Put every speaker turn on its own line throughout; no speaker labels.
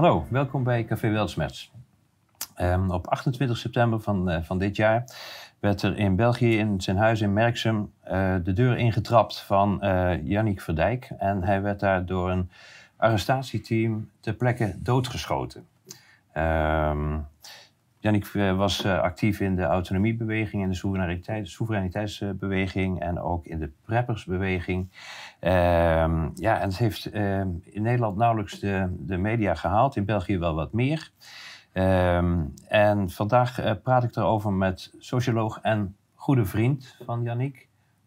Hallo, welkom bij Café Weltsmerts. Um, op 28 september van, uh, van dit jaar werd er in België in zijn huis in Merksem uh, de deur ingetrapt van uh, Yannick Verdijk. En hij werd daar door een arrestatieteam ter plekke doodgeschoten. Um, Yannick was actief in de autonomiebeweging, in de soevereiniteit, soevereiniteitsbeweging en ook in de preppersbeweging. Um, ja, en het heeft um, in Nederland nauwelijks de, de media gehaald, in België wel wat meer. Um, en vandaag uh, praat ik erover met socioloog en goede vriend van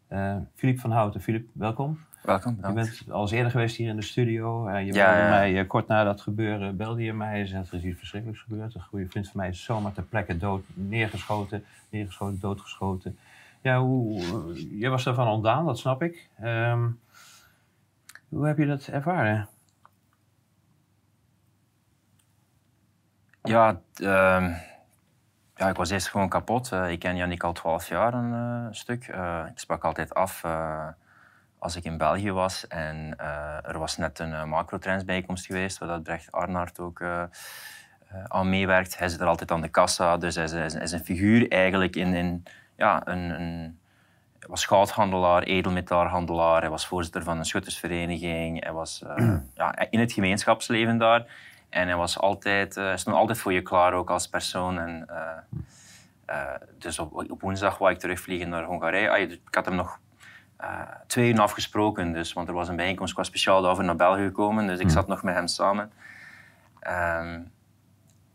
uh, Filip van Houten. Filip, welkom.
Welkom,
Je bent al eens eerder geweest hier in de studio. Uh, je ja, belde mij kort na dat gebeuren, belde je mij. Je zei, er is iets verschrikkelijks gebeurd. Een goede vriend van mij is zomaar ter plekke dood, neergeschoten, neergeschoten, doodgeschoten. Ja, hoe, jij was daarvan ontdaan, dat snap ik. Um, hoe heb je dat ervaren?
Ja, uh, ja, ik was eerst gewoon kapot. Uh, ik ken Jannik al twaalf jaar een stuk. Ik sprak altijd af als ik in België was. En er was net een macro-trendsbijeenkomst geweest, waar dat Brecht Arnaert ook aan meewerkt. Hij zit er altijd aan de kassa, dus hij is, hij is een figuur eigenlijk in, in ja, een, een hij was goudhandelaar, edelmetaalhandelaar, hij was voorzitter van een schuttersvereniging, hij was uh, ja, in het gemeenschapsleven daar. En hij was altijd, uh, stond altijd voor je klaar, ook als persoon. En, uh, uh, dus op, op, woensdag wou ik terugvliegen naar Hongarije. Ah, ik had hem nog twee uur afgesproken, dus, want er was een bijeenkomst. Was speciaal daarvoor naar België gekomen, dus ik zat nog met hem samen. Um,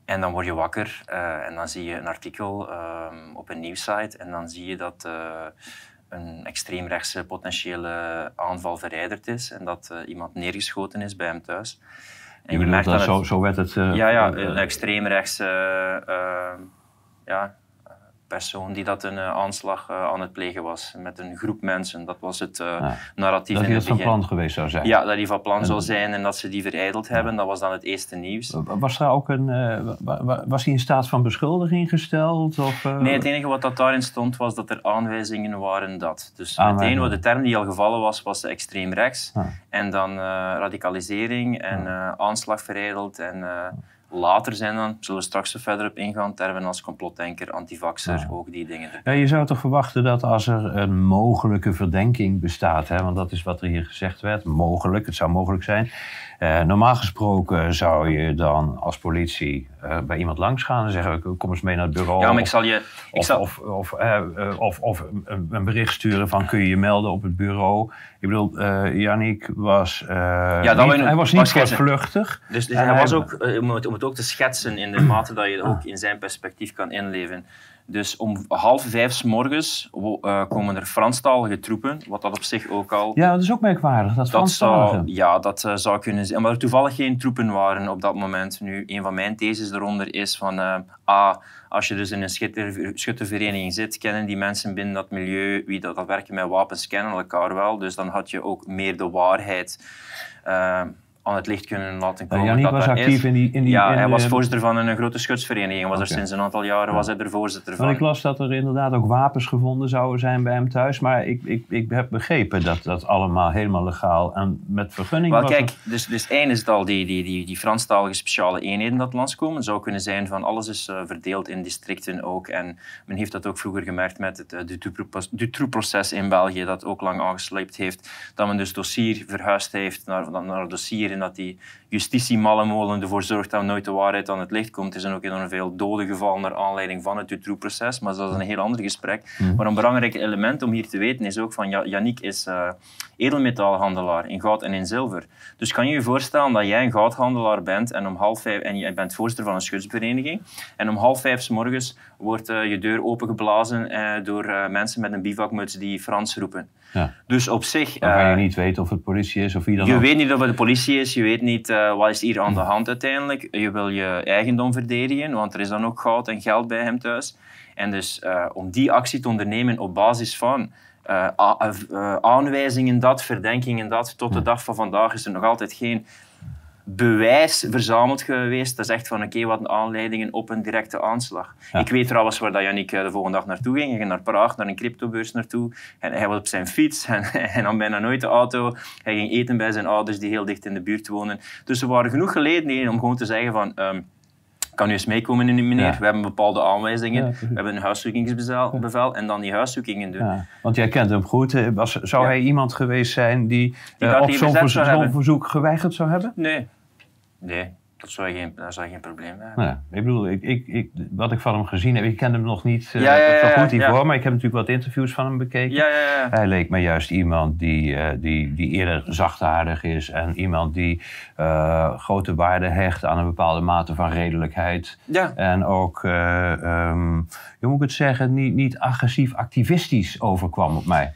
en dan word je wakker en dan zie je een artikel um, op een nieuwssite en dan zie je dat een extreemrechtse potentiële aanval verrijderd is en dat iemand neergeschoten is bij hem thuis.
En je, je merkt dat, dat zo, zo werd het... Uh,
ja, ja, een extreemrechtse uh, ja, persoon die dat een aanslag aan het plegen was met een groep mensen. Dat was het ja. narratief
Dat
hij
dat van plan geweest zou zijn.
Ja, dat hij van plan en, zou zijn en dat ze die verijdeld hebben. Dat was dan het eerste nieuws.
Was, er ook een, was hij in staat van beschuldiging gesteld? Of,
Nee, het enige wat dat daarin stond was dat er aanwijzingen waren dat. Dus meteen wat de term die al gevallen was, was extreem rechts. Ah. En dan radicalisering en aanslag verijdeld en later zijn dan, zullen we straks er verder op ingaan, termen als complotdenker, antivaxer, ja. ook die dingen.
Ja, je zou toch verwachten dat als er een mogelijke verdenking bestaat, hè, want dat is wat er hier gezegd werd, mogelijk, het zou mogelijk zijn. Uh, normaal gesproken zou je dan als politie uh, bij iemand langs gaan en zeggen: Kom eens mee naar het bureau.
Ja, maar ik zal je. Ik
of,
zal...
of, of, uh, of, of een, een, bericht sturen van: Kun je je melden op het bureau? Ik bedoel, Yannick was. ja, niet, een, hij was niet vluchtig.
Dus, dus hij was ook, om het, om het ook te schetsen in de mate dat je ook in zijn perspectief kan inleven. Dus om half vijf s morgens uh, komen er Franstalige troepen, wat dat op zich ook al...
Ja, dat is ook merkwaardig, dat, dat
zou, Ja, dat uh, zou kunnen zijn. Maar er toevallig geen troepen waren op dat moment. Nu, een van mijn theses eronder is van... Uh, ah, als je dus in een schutter, schuttervereniging zit, kennen die mensen binnen dat milieu, wie dat, dat werken met wapens, kennen elkaar wel. Dus dan had je ook meer de waarheid aan het licht kunnen laten komen.
Jannik was actief
is.
in die... In die
ja,
in
hij
de...
was voorzitter van een grote schutsvereniging. Was okay. er sinds een aantal jaren was hij er voorzitter van.
Maar ik las dat er inderdaad ook wapens gevonden zouden zijn bij hem thuis. Maar ik, ik, ik heb begrepen dat dat allemaal helemaal legaal en met vergunning
Wel,
was.
kijk, dus, dus één is het al die, die, die, die Franstalige speciale eenheden dat landskomen. Het zou kunnen zijn van alles is uh, verdeeld in districten ook. En men heeft dat ook vroeger gemerkt met het uh, Dutroux-proces in België, dat ook lang aangesleept heeft. Dat men dus dossier verhuisd heeft naar, naar dossier en dat die justitiemallenmolen ervoor zorgt dat nooit de waarheid aan het licht komt. Er zijn ook enorm veel doden gevallen naar aanleiding van het Dutroux-proces, maar dat is een heel ander gesprek. Mm. Maar een belangrijk element om hier te weten is ook van Yannick is uh, edelmetaalhandelaar in goud en in zilver. Dus kan je je voorstellen dat jij een goudhandelaar bent en om half vijf en je bent voorzitter van een schutsvereniging en om half vijf s morgens wordt uh, je deur opengeblazen uh, door mensen met een bivakmuts die Frans roepen.
Ja.
Dus op zich...
Waarvan je niet weet of het politie is of wie dan
Je
ook.
weet niet of het de politie is, je weet niet wat is hier aan de hand uiteindelijk. Je wil je eigendom verdedigen, want er is dan ook goud en geld bij hem thuis. En dus om die actie te ondernemen op basis van aanwijzingen dat, verdenkingen dat, tot de dag van vandaag is er nog altijd geen bewijs verzameld geweest. Dat is echt van, oké, wat aanleidingen op een directe aanslag. Ik weet trouwens waar dat Yannick de volgende dag naartoe ging. Hij ging naar Praag, naar een cryptobeurs naartoe. En hij was op zijn fiets en hij nam bijna nooit de auto. Hij ging eten bij zijn ouders die heel dicht in de buurt wonen. Dus er waren genoeg geleden om gewoon te zeggen van... Um, kan u eens meekomen, meneer? We hebben bepaalde aanwijzingen. we hebben een huiszoekingsbevel en dan die huiszoekingen doen.
Want jij kent hem goed. Was, zou hij iemand geweest zijn die, die uh, op zo'n verzoek geweigerd zou hebben?
Nee. Nee, dat zou geen, dat zou geen probleem hebben.
Ja, ik bedoel, ik, ik, ik, wat ik van hem gezien heb, ik ken hem nog niet uh, zo goed hiervoor, maar ik heb natuurlijk wat interviews van hem bekeken. Hij leek me juist iemand die, uh, die, die eerder zachtaardig is en iemand die uh, grote waarde hecht aan een bepaalde mate van redelijkheid. En ook, um, hoe moet ik het zeggen, niet, niet agressief activistisch overkwam op mij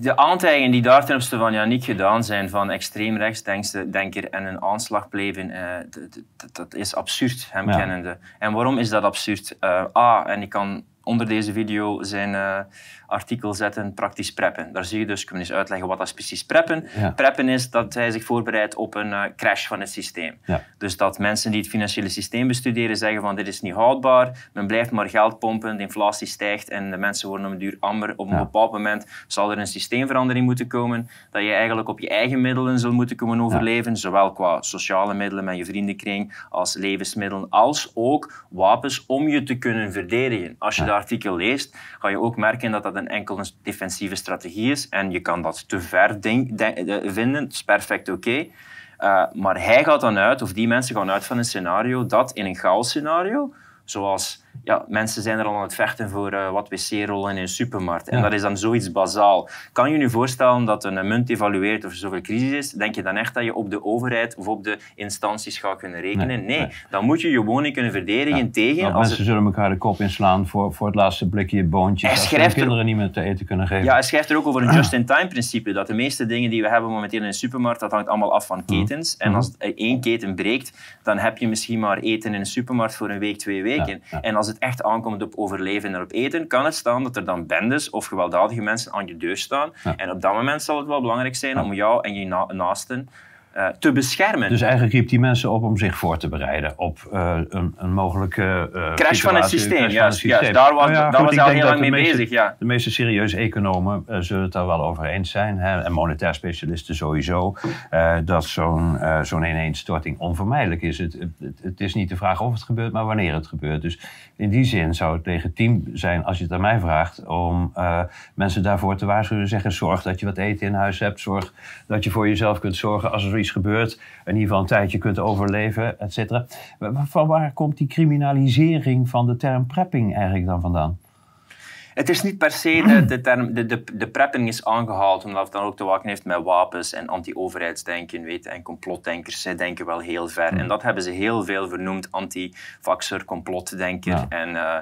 de aantijgingen die daar ten opzichte van Yannick gedaan zijn van extreem rechtsdenker en een aanslag uh, dat is absurd, hem kennende. En waarom is dat absurd? Uh, A, en ik kan onder deze video zijn uh, artikel zetten, praktisch preppen. Daar zie je dus, ik kan eens uitleggen wat dat is precies preppen. Preppen is dat hij zich voorbereidt op een uh, crash van het systeem. Ja. Dus dat mensen die het financiële systeem bestuderen zeggen van dit is niet houdbaar, men blijft maar geld pompen, de inflatie stijgt en de mensen worden op een duur amber. Op een bepaald moment zal er een systeemverandering moeten komen, dat je eigenlijk op je eigen middelen zult moeten komen overleven, zowel qua sociale middelen met je vriendenkring, als levensmiddelen, als ook wapens om je te kunnen verdedigen. Als je artikel leest, ga je ook merken dat dat een enkel een defensieve strategie is. En je kan dat te ver vinden, dat is perfect oké. Uh, maar hij gaat dan uit, of die mensen gaan uit van een scenario dat in een chaos scenario, zoals ja, mensen zijn er al aan het vechten voor uh, wat wc-rollen in een supermarkt. En dat is dan zoiets bazaal. Kan je je voorstellen dat een munt evalueert of er zoveel crisis is? Denk je dan echt dat je op de overheid of op de instanties gaat kunnen rekenen? Nee, dan moet je je woning kunnen verdedigen tegen...
als mensen zullen elkaar de kop inslaan voor, voor het laatste blikje boontjes als ze kinderen er... niet meer te eten kunnen geven.
Ja, hij schrijft er ook over een just-in-time principe. Dat de meeste dingen die we hebben momenteel in een supermarkt, dat hangt allemaal af van mhm. ketens. En mhm. als één keten breekt, dan heb je misschien maar eten in een supermarkt voor een week, twee weken. En als het echt aankomt op overleven en op eten, kan het staan dat er dan bendes of gewelddadige mensen aan je deur staan. En op dat moment zal het wel belangrijk zijn om jou en je naasten te beschermen.
Dus eigenlijk riep die mensen op om zich voor te bereiden op uh, een, een, mogelijke
uh, crash van het systeem. Juist, daar was, nou daar was al heel lang mee bezig. Ja.
De meeste serieuze economen zullen het daar wel over eens zijn, hè, en monetair specialisten sowieso, dat zo'n zo'n ineenstorting onvermijdelijk is. Het, het, het, is niet de vraag of het gebeurt, maar wanneer het gebeurt. Dus in die zin zou het legitiem zijn, als je het aan mij vraagt, om mensen daarvoor te waarschuwen. Zeggen, zorg dat je wat eten in huis hebt, zorg dat je voor jezelf kunt zorgen als er gebeurt, in ieder geval een tijdje kunt overleven, et cetera. Van waar komt die criminalisering van de term prepping eigenlijk dan vandaan?
Het is niet per se de, de term, de, de, de prepping is aangehaald, omdat het dan ook te maken heeft met wapens en anti-overheidsdenken, weet en complotdenkers, zij denken wel heel ver. En dat hebben ze heel veel vernoemd, anti-vaxer, complotdenker en uh, uh,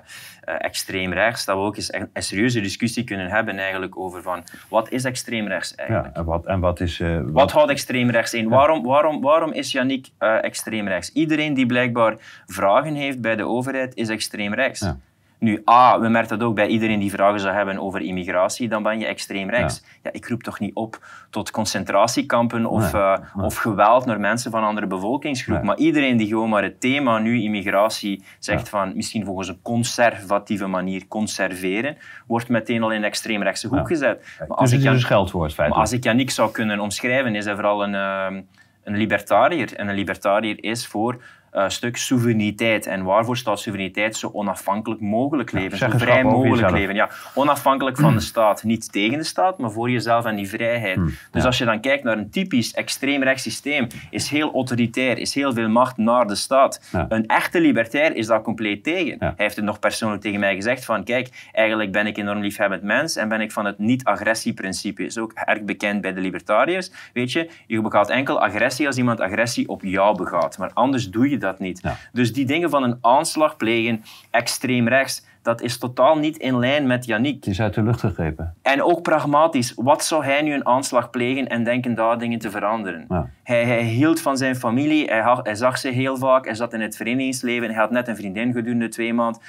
extreem rechts. Dat we ook eens een, serieuze discussie kunnen hebben eigenlijk over van, wat is extreem rechts eigenlijk?
Ja, en, wat, en wat is... Uh,
wat... houdt extreem rechts in? Waarom, waarom, waarom is Yannick extreem rechts? Iedereen die blijkbaar vragen heeft bij de overheid, is extreem rechts. Nu, A, we merken dat ook bij iedereen die vragen zou hebben over immigratie, dan ben je extreem rechts. Ja. ik roep toch niet op tot concentratiekampen of, eh, of geweld naar mensen van andere bevolkingsgroepen. Maar iedereen die gewoon maar het thema nu immigratie zegt van misschien volgens een conservatieve manier conserveren, wordt meteen al in de extreemrechtse hoek gezet.
Maar dus als ik een scheldwoord,
feitelijk. Maar als ik Janik zou kunnen omschrijven, is hij vooral een, uh, een libertariër. En een libertariër is voor uh, stuk soevereiniteit. En waarvoor staat soevereiniteit? Zo onafhankelijk mogelijk leven, zo vrij mogelijk leven. Ja, onafhankelijk van de staat. Niet tegen de staat, maar voor jezelf en die vrijheid. Hmm, dus als je dan kijkt naar een typisch extreemrechts systeem, is heel autoritair, is heel veel macht naar de staat. Een echte libertair is daar compleet tegen. Hij heeft het nog persoonlijk tegen mij gezegd van kijk, eigenlijk ben ik enorm liefhebbend mens en ben ik van het niet-agressie-principe. Is ook erg bekend bij de libertariërs. Weet je, je begaat enkel agressie als iemand agressie op jou begaat. Maar anders doe je dat niet. Dus die dingen van een aanslag plegen, extreem rechts, dat is totaal niet in lijn met Yannick.
Het is uit de lucht gegrepen.
En ook pragmatisch. Wat zou hij nu een aanslag plegen en denken daar dingen te veranderen?
Ja.
Hij, hij hield van zijn familie, hij, ha- hij zag ze heel vaak, hij zat in het verenigingsleven, hij had net een vriendin gedurende twee maanden.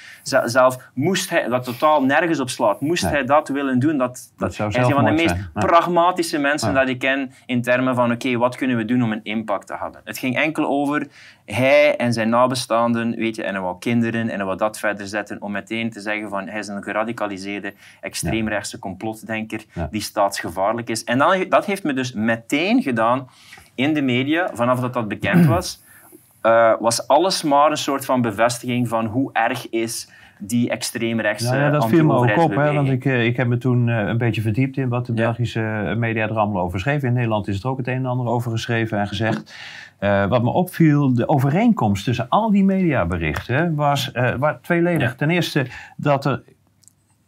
Zelf moest hij, dat totaal nergens op slaat, moest
Nee.
hij dat willen doen, dat,
Dat zou
hij is een van de meest
zijn.
Pragmatische mensen
Ja.
dat ik ken in termen van oké, wat kunnen we doen om een impact te hebben. Het ging enkel over hij en zijn nabestaanden, weet je, en hij wou kinderen en hij wou dat verder zetten om meteen te zeggen van hij is een geradicaliseerde extreemrechtse complotdenker
Ja.
die staatsgevaarlijk is. En dan, dat heeft me dus meteen gedaan in de media, vanaf dat dat bekend was, eh, was alles maar een soort van bevestiging van hoe erg is die extreemrechtse
ja, dat viel me ook op, hè, want ik, eh, ik heb me toen eh, een beetje verdiept in wat de
Ja.
Belgische media er allemaal over schreven. In Nederland is er ook het een en ander over geschreven en gezegd. Eh, wat me opviel, de overeenkomst tussen al die mediaberichten was was tweeledig.
Ja.
Ten eerste dat er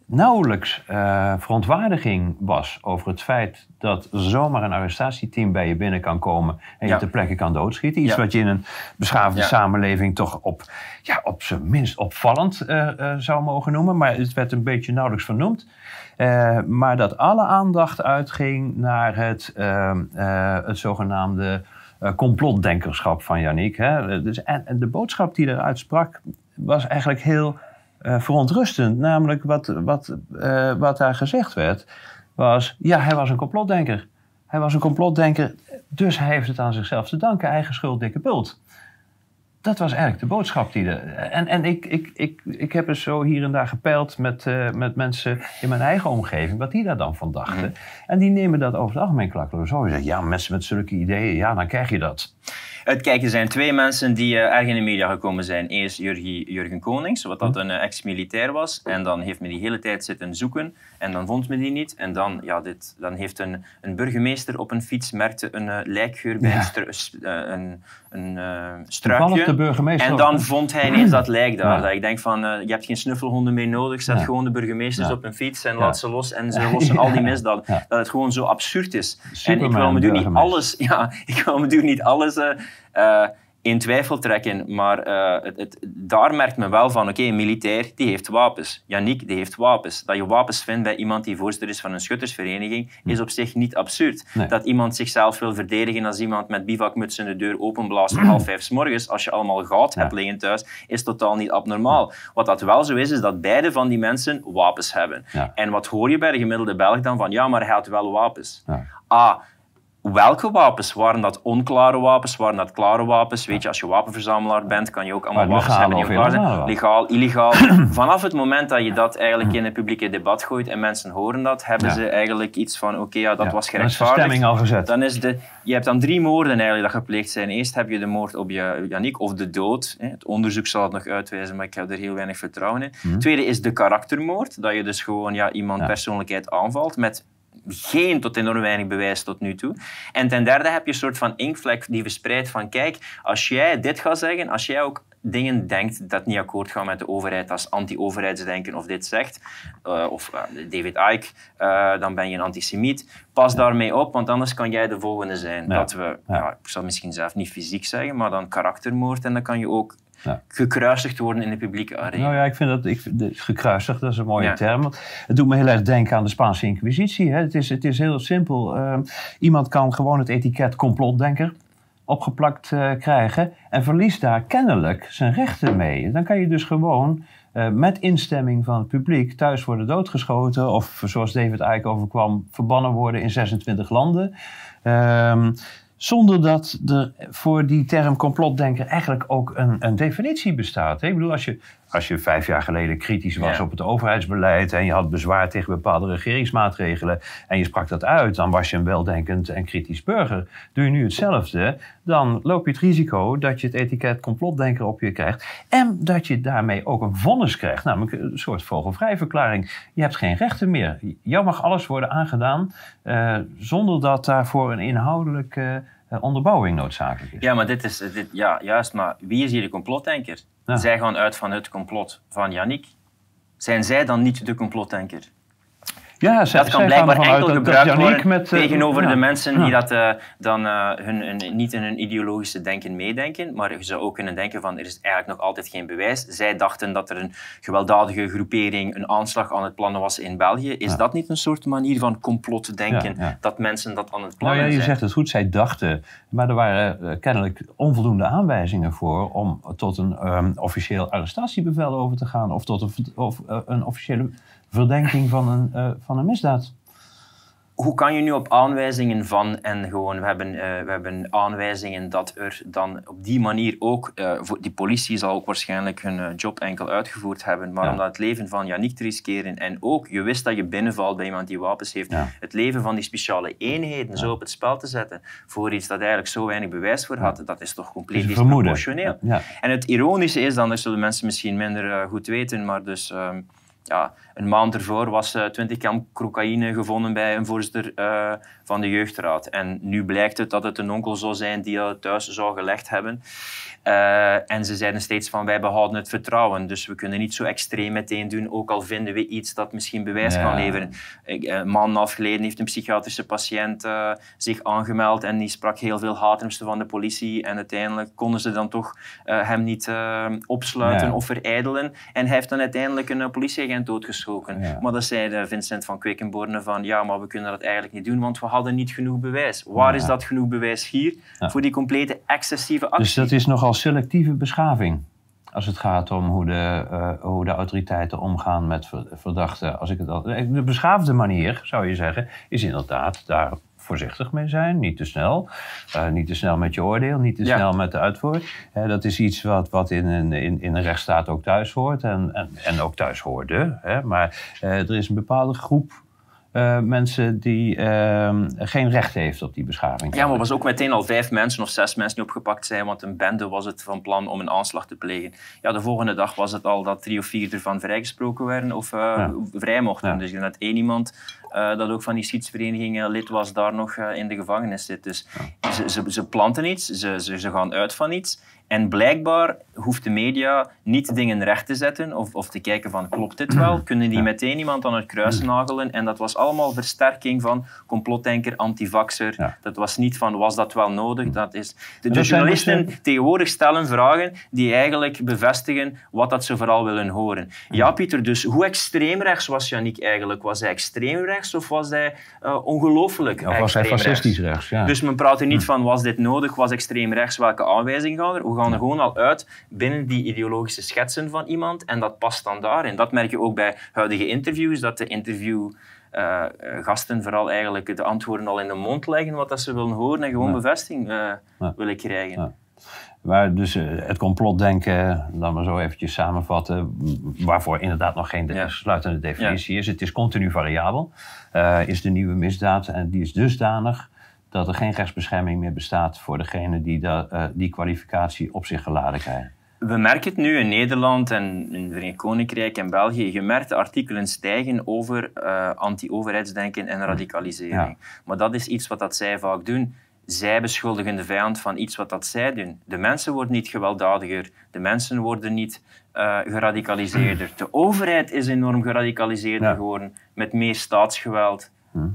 nauwelijks eh, verontwaardiging was over het feit dat zomaar een arrestatieteam bij je binnen kan komen en je ter plekke kan doodschieten. Iets
Ja.
wat je in een beschaafde
Ja.
samenleving toch op, ja, op zijn minst opvallend zou mogen noemen. Maar het werd een beetje nauwelijks vernoemd. Maar dat alle aandacht uitging naar het, ehm, eh, het zogenaamde complotdenkerschap van Yannick. Hè. Dus, en, de boodschap die eruit sprak was eigenlijk heel eh, verontrustend. Namelijk wat, wat, eh, wat daar gezegd werd, was ja, hij was een complotdenker. Hij was een complotdenker, dus hij heeft het aan zichzelf te danken. Eigen schuld, dikke bult. Dat was eigenlijk de boodschap die er. En, en ik, ik, ik, ik heb eens zo hier en daar gepeild met, eh, met mensen in mijn eigen omgeving, wat die daar dan van dachten. En die nemen dat over het algemeen klakkeloos over. Zeggen, ja, mensen met zulke ideeën, ja, dan krijg je dat.
Het kijken zijn twee mensen die eh, erg in de media gekomen zijn. Eerst Jurgen, Jurgen Konings, wat dat een eh, ex-militair was. En dan heeft men die hele tijd zitten zoeken. En dan vond men die niet. En dan, ja, dit, dan heeft een, een burgemeester op een fiets merkte een eh, lijkgeur bij
Ja.
een, een, een
Toevallig de
struikje.
burgemeester.
En dan vond hij ineens dat lijk daar.
Ja.
Dat ik denk van, je hebt geen snuffelhonden meer nodig. Zet
Ja.
gewoon de burgemeesters op een fiets en laat ze los. En ze lossen al die misdaden. Dat het gewoon zo absurd is. en ik wil me nu niet alles, ja, ik wil me nu niet alles eh, in twijfel trekken, maar eh, het, het, daar merkt men wel van, oké, een militair die heeft wapens. Yannick die heeft wapens. Dat je wapens vindt bij iemand die voorzitter is van een schuttersvereniging, is op zich niet absurd.
Nee.
Dat iemand zichzelf wil verdedigen als iemand met bivakmutsen de deur openblaast om half vijf 's morgens, als je allemaal goud hebt
Ja.
liggen thuis, is totaal niet abnormaal. Wat dat wel zo is, is dat beide van die mensen wapens hebben.
Ja.
En wat hoor je bij de gemiddelde Belg dan van, ja, maar hij had wel wapens. Ah, welke wapens? Waren dat onklare wapens? Waren dat klare wapens? Weet je, als je wapenverzamelaar bent, kan je ook allemaal
Maar
wapens hebben die onklaar zijn. Legaal, illegaal. Vanaf het moment dat je dat eigenlijk in het publieke debat gooit en mensen horen dat, hebben
Ja.
ze eigenlijk iets van, oké, ja, dat
Ja,
was
Dan is de
gerechtvaardigd.
stemming al gezet.
Dan is de, je hebt dan drie moorden eigenlijk dat gepleegd zijn. Eerst heb je de moord op je, Yannick of de dood. Het onderzoek zal het nog uitwijzen, maar ik heb er heel weinig vertrouwen in. Tweede is de karaktermoord. Dat je dus gewoon ja, iemand persoonlijkheid aanvalt met geen tot enorm weinig bewijs tot nu toe. En ten derde heb je een soort van inkvlek die verspreidt van kijk, als jij dit gaat zeggen, als jij ook dingen denkt dat niet akkoord gaan met de overheid als anti-overheidsdenken of dit zegt, eh, of eh, David Icke, eh, dan ben je een antisemiet. Pas daarmee op, want anders kan jij de volgende zijn.
Ja.
Dat we,
Ja.
ja, ik zal misschien zelf niet fysiek zeggen, maar dan karaktermoord en dan kan je ook
Ja.
gekruisigd worden in de publieke arena.
Nou ja, ik vind dat ik, gekruisigd, dat is een mooie
Ja.
term. Want Het doet me heel erg denken aan de Spaanse Inquisitie. Hè. Het, is, het is heel simpel. Ehm, iemand kan gewoon het etiket complotdenker opgeplakt eh, krijgen en verliest daar kennelijk zijn rechten mee. Dan kan je dus gewoon eh, met instemming van het publiek thuis worden doodgeschoten of zoals David Icke overkwam, verbannen worden in 26 landen. Ehm, zonder dat er voor die term complotdenker eigenlijk ook een, een definitie bestaat. Ik bedoel, als je, als je vijf jaar geleden kritisch was
Ja.
op het overheidsbeleid en je had bezwaar tegen bepaalde regeringsmaatregelen en je sprak dat uit, dan was je een weldenkend en kritisch burger. Doe je nu hetzelfde, dan loop je het risico dat je het etiket complotdenker op je krijgt en dat je daarmee ook een vonnis krijgt, namelijk een soort vogelvrijverklaring. Je hebt geen rechten meer. Jou mag alles worden aangedaan eh, zonder dat daarvoor een inhoudelijke eh, onderbouwing noodzakelijk is.
Ja, maar dit is, dit, ja, juist, maar wie is hier de complotdenker? Zij gaan uit van het complot van Yannick. Zijn zij dan niet de complotdenker?
Ja, zij,
dat kan blijkbaar enkel gebruikt worden
met, eh,
tegenover
ja.
de mensen die dat eh, dan eh, hun, hun- niet in hun ideologische denken meedenken. Maar je zou ook kunnen denken van er is eigenlijk nog altijd geen bewijs. Zij dachten dat er een gewelddadige groepering een aanslag aan het plannen was in België. Is
Ja.
dat niet een soort manier van complotdenken
Ja, ja.
dat mensen dat aan het
Nou
plannen
ja, je zegt het goed, zij dachten. Maar er waren kennelijk onvoldoende aanwijzingen voor om tot een ehm, officieel arrestatiebevel over te gaan. Of tot een, of, een officiële verdenking van een, eh, van een misdaad.
Hoe kan je nu op aanwijzingen van en gewoon, we hebben, eh, we hebben aanwijzingen dat er dan op die manier ook, eh, die politie zal ook waarschijnlijk hun job enkel uitgevoerd hebben, maar
Ja.
om dat het leven van Yannick te riskeren en ook, je wist dat je binnenvalt bij iemand die wapens heeft,
Ja.
het leven van die speciale eenheden zo op het spel te zetten voor iets dat eigenlijk zo weinig bewijs voor had, dat is toch compleet disproportioneel. En het ironische is dan, dat zullen mensen misschien minder goed weten, maar dus ehm, ja, een maand ervoor was eh 20 gram cocaïne gevonden bij een voorzitter eh, van de jeugdraad. En nu blijkt het dat het een onkel zou zijn die dat thuis zou gelegd hebben. Eh, en ze zeiden steeds van wij behouden het vertrouwen, dus we kunnen niet zo extreem meteen doen, ook al vinden we iets dat misschien bewijs
Ja.
kan leveren. Eh, Een maand en half geleden heeft een psychiatrische patiënt eh, zich aangemeld en die sprak heel veel haatrimsten van de politie en uiteindelijk konden ze dan toch hem niet opsluiten
Ja.
of verijdelen en hij heeft dan uiteindelijk een politieagent doodgeschoken.
Ja.
Maar dan zei Vincent van Quickenborne van ja, maar we kunnen dat eigenlijk niet doen, want we hadden niet genoeg bewijs. Waar is dat genoeg bewijs hier voor die complete excessieve actie?
Dus dat is nogal selectieve beschaving. Als het gaat om hoe de, eh, hoe de autoriteiten omgaan met ver- verdachten. Als ik het al, de beschaafde manier, zou je zeggen, is inderdaad daar voorzichtig mee zijn. Niet te snel. Eh, niet te snel met je oordeel. Niet te
Ja.
snel met de uitvoering. Dat is iets wat, wat in, een, in, in een rechtsstaat ook thuis hoort. En, en, en ook thuis hoorde. Hè. Maar eh, er is een bepaalde groep eh, mensen die ehm, geen recht heeft op die beschaving.
Ja, maar er was ook meteen al vijf mensen of zes mensen die opgepakt zijn, want een bende was het van plan om een aanslag te plegen. Ja, de volgende dag was het al dat drie of vier ervan vrijgesproken werden of eh,
Ja.
vrij mochten.
Ja.
Dus ik denk dat één iemand eh, dat ook van die schietsvereniging lid was, daar nog in de gevangenis zit. Dus ze, ze, ze planten iets, ze, ze, ze gaan uit van iets. En blijkbaar hoeft de media niet dingen recht te zetten of, of te kijken van klopt dit wel? Kunnen die meteen iemand aan het kruis nagelen? En dat was allemaal versterking van complotdenker, antivaxer.
Ja.
Dat was niet van was dat wel nodig? Dat is... De, de
dat zijn
journalisten
dus,
tegenwoordig stellen vragen die eigenlijk bevestigen wat dat ze vooral willen horen. Ja, Pieter, dus hoe extreem rechts was Yannick eigenlijk? Was hij extreem rechts of was hij eh, ongelooflijk
Of was hij fascistisch rechts? Ja.
Dus men praat er niet van, was dit nodig, was extreem rechts, welke aanwijzingen gaan er? We gaan er gewoon al uit binnen die ideologische schetsen van iemand en dat past dan daarin. Dat merk je ook bij huidige interviews, dat de interviewgasten vooral eigenlijk de antwoorden al in de mond leggen wat dat ze willen horen en gewoon
Ja.
bevestiging eh,
Ja.
willen krijgen.
Ja. Maar dus eh, het complotdenken, laten we zo eventjes samenvatten, waarvoor inderdaad nog geen de- sluitende definitie is. Het is continu variabel, eh, is de nieuwe misdaad en die is dusdanig dat er geen rechtsbescherming meer bestaat voor degene die da- eh, die kwalificatie op zich geladen krijgen.
We merken het nu in Nederland en in het Verenigd Koninkrijk en België. Je merkt de artikelen stijgen over eh, anti-overheidsdenken en radicalisering. Maar dat is iets wat dat zij vaak doen. Zij beschuldigen de vijand van iets wat dat zij doen. De mensen worden niet gewelddadiger. De mensen worden niet eh, geradicaliseerder. De overheid is enorm geradicaliseerder
Ja.
geworden met meer staatsgeweld.
Hm.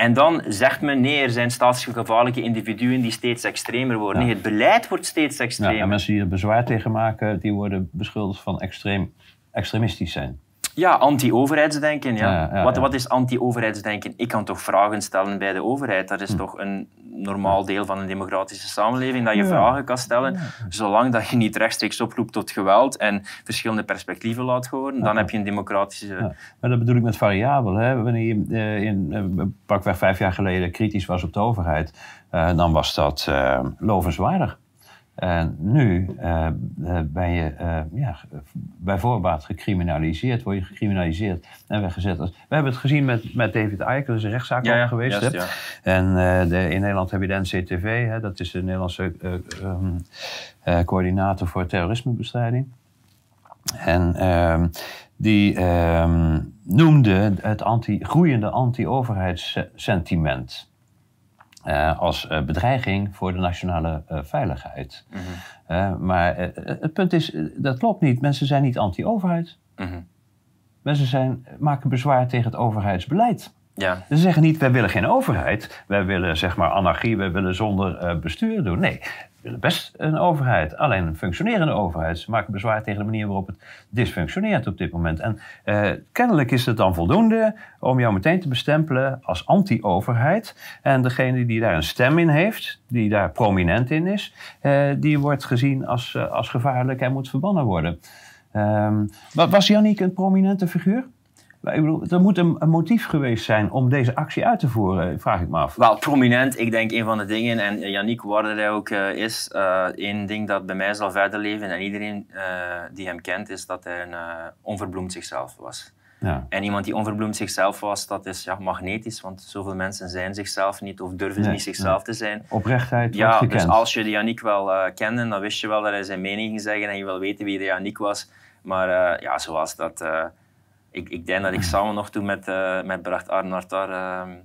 En dan zegt men nee, er zijn staatsgevaarlijke individuen die steeds extremer worden.
Ja.
Nee, het beleid wordt steeds
Ja,
extremer.
en mensen die er bezwaar tegen maken, die worden beschuldigd van extreem, extremistisch zijn.
Ja, anti-overheidsdenken. Ja.
Ja, ja,
wat, wat is anti-overheidsdenken? Ik kan toch vragen stellen bij de overheid. Dat
Hm.
is toch een normaal deel van een democratische samenleving, dat je vragen kan stellen. Zolang dat je niet rechtstreeks oproept tot geweld en verschillende perspectieven laat horen, dan heb je een democratische...
Maar dat bedoel ik met variabel. Hè? Wanneer je eh, in, eh, pakweg vijf jaar geleden kritisch was op de overheid, eh, dan was dat eh, lovenswaardig. En nu eh, eh, ben je eh, ja, bij voorbaat gecriminaliseerd, word je gecriminaliseerd en weggezet. We hebben het gezien met, met David Icke, er is een rechtszaak over geweest.
ja.
En eh, de, in Nederland heb je de NCTV, hè, dat is de Nederlandse eh, ehm, eh, coördinator voor terrorismebestrijding. En ehm, die ehm, noemde het anti, groeiende anti-overheidssentiment eh, als eh, bedreiging voor de nationale eh, veiligheid.
Mhm.
Maar het punt is, dat klopt niet. Mensen zijn niet anti-overheid.
Mhm.
Mensen zijn, maken bezwaar tegen het overheidsbeleid.
Ja.
Ze zeggen niet, wij willen geen overheid. Wij willen zeg maar anarchie, wij willen zonder eh, bestuur doen. Nee, we willen best een overheid. Alleen een functionerende overheid. Ze maken bezwaar tegen de manier waarop het dysfunctioneert op dit moment. En eh, kennelijk is het dan voldoende om jou meteen te bestempelen als anti-overheid. En degene die daar een stem in heeft, die daar prominent in is, eh, die wordt gezien als, als gevaarlijk en moet verbannen worden. Ehm, wa- was Janniek een prominente figuur? Ik bedoel, er moet een, een motief geweest zijn om deze actie uit te voeren, vraag ik me af.
Wel, prominent, ik denk een van de dingen, en Yannick waarde hij ook eh, is, eh één ding dat bij mij zal verder leven en iedereen eh, die hem kent, is dat hij een onverbloemd zichzelf was.
Ja.
En iemand die onverbloemd zichzelf was, dat is ja, magnetisch, want zoveel mensen zijn zichzelf niet of durven
Nee,
niet zichzelf te zijn.
Oprechtheid
Ja, dus als je de Yannick wel kende, dan wist je wel dat hij zijn mening ging zeggen en je wil weten wie de Yannick was. Maar ja, zoals dat... ik, ik denk dat ik samen nog toen met, eh met Bracht Arnold daar ehm,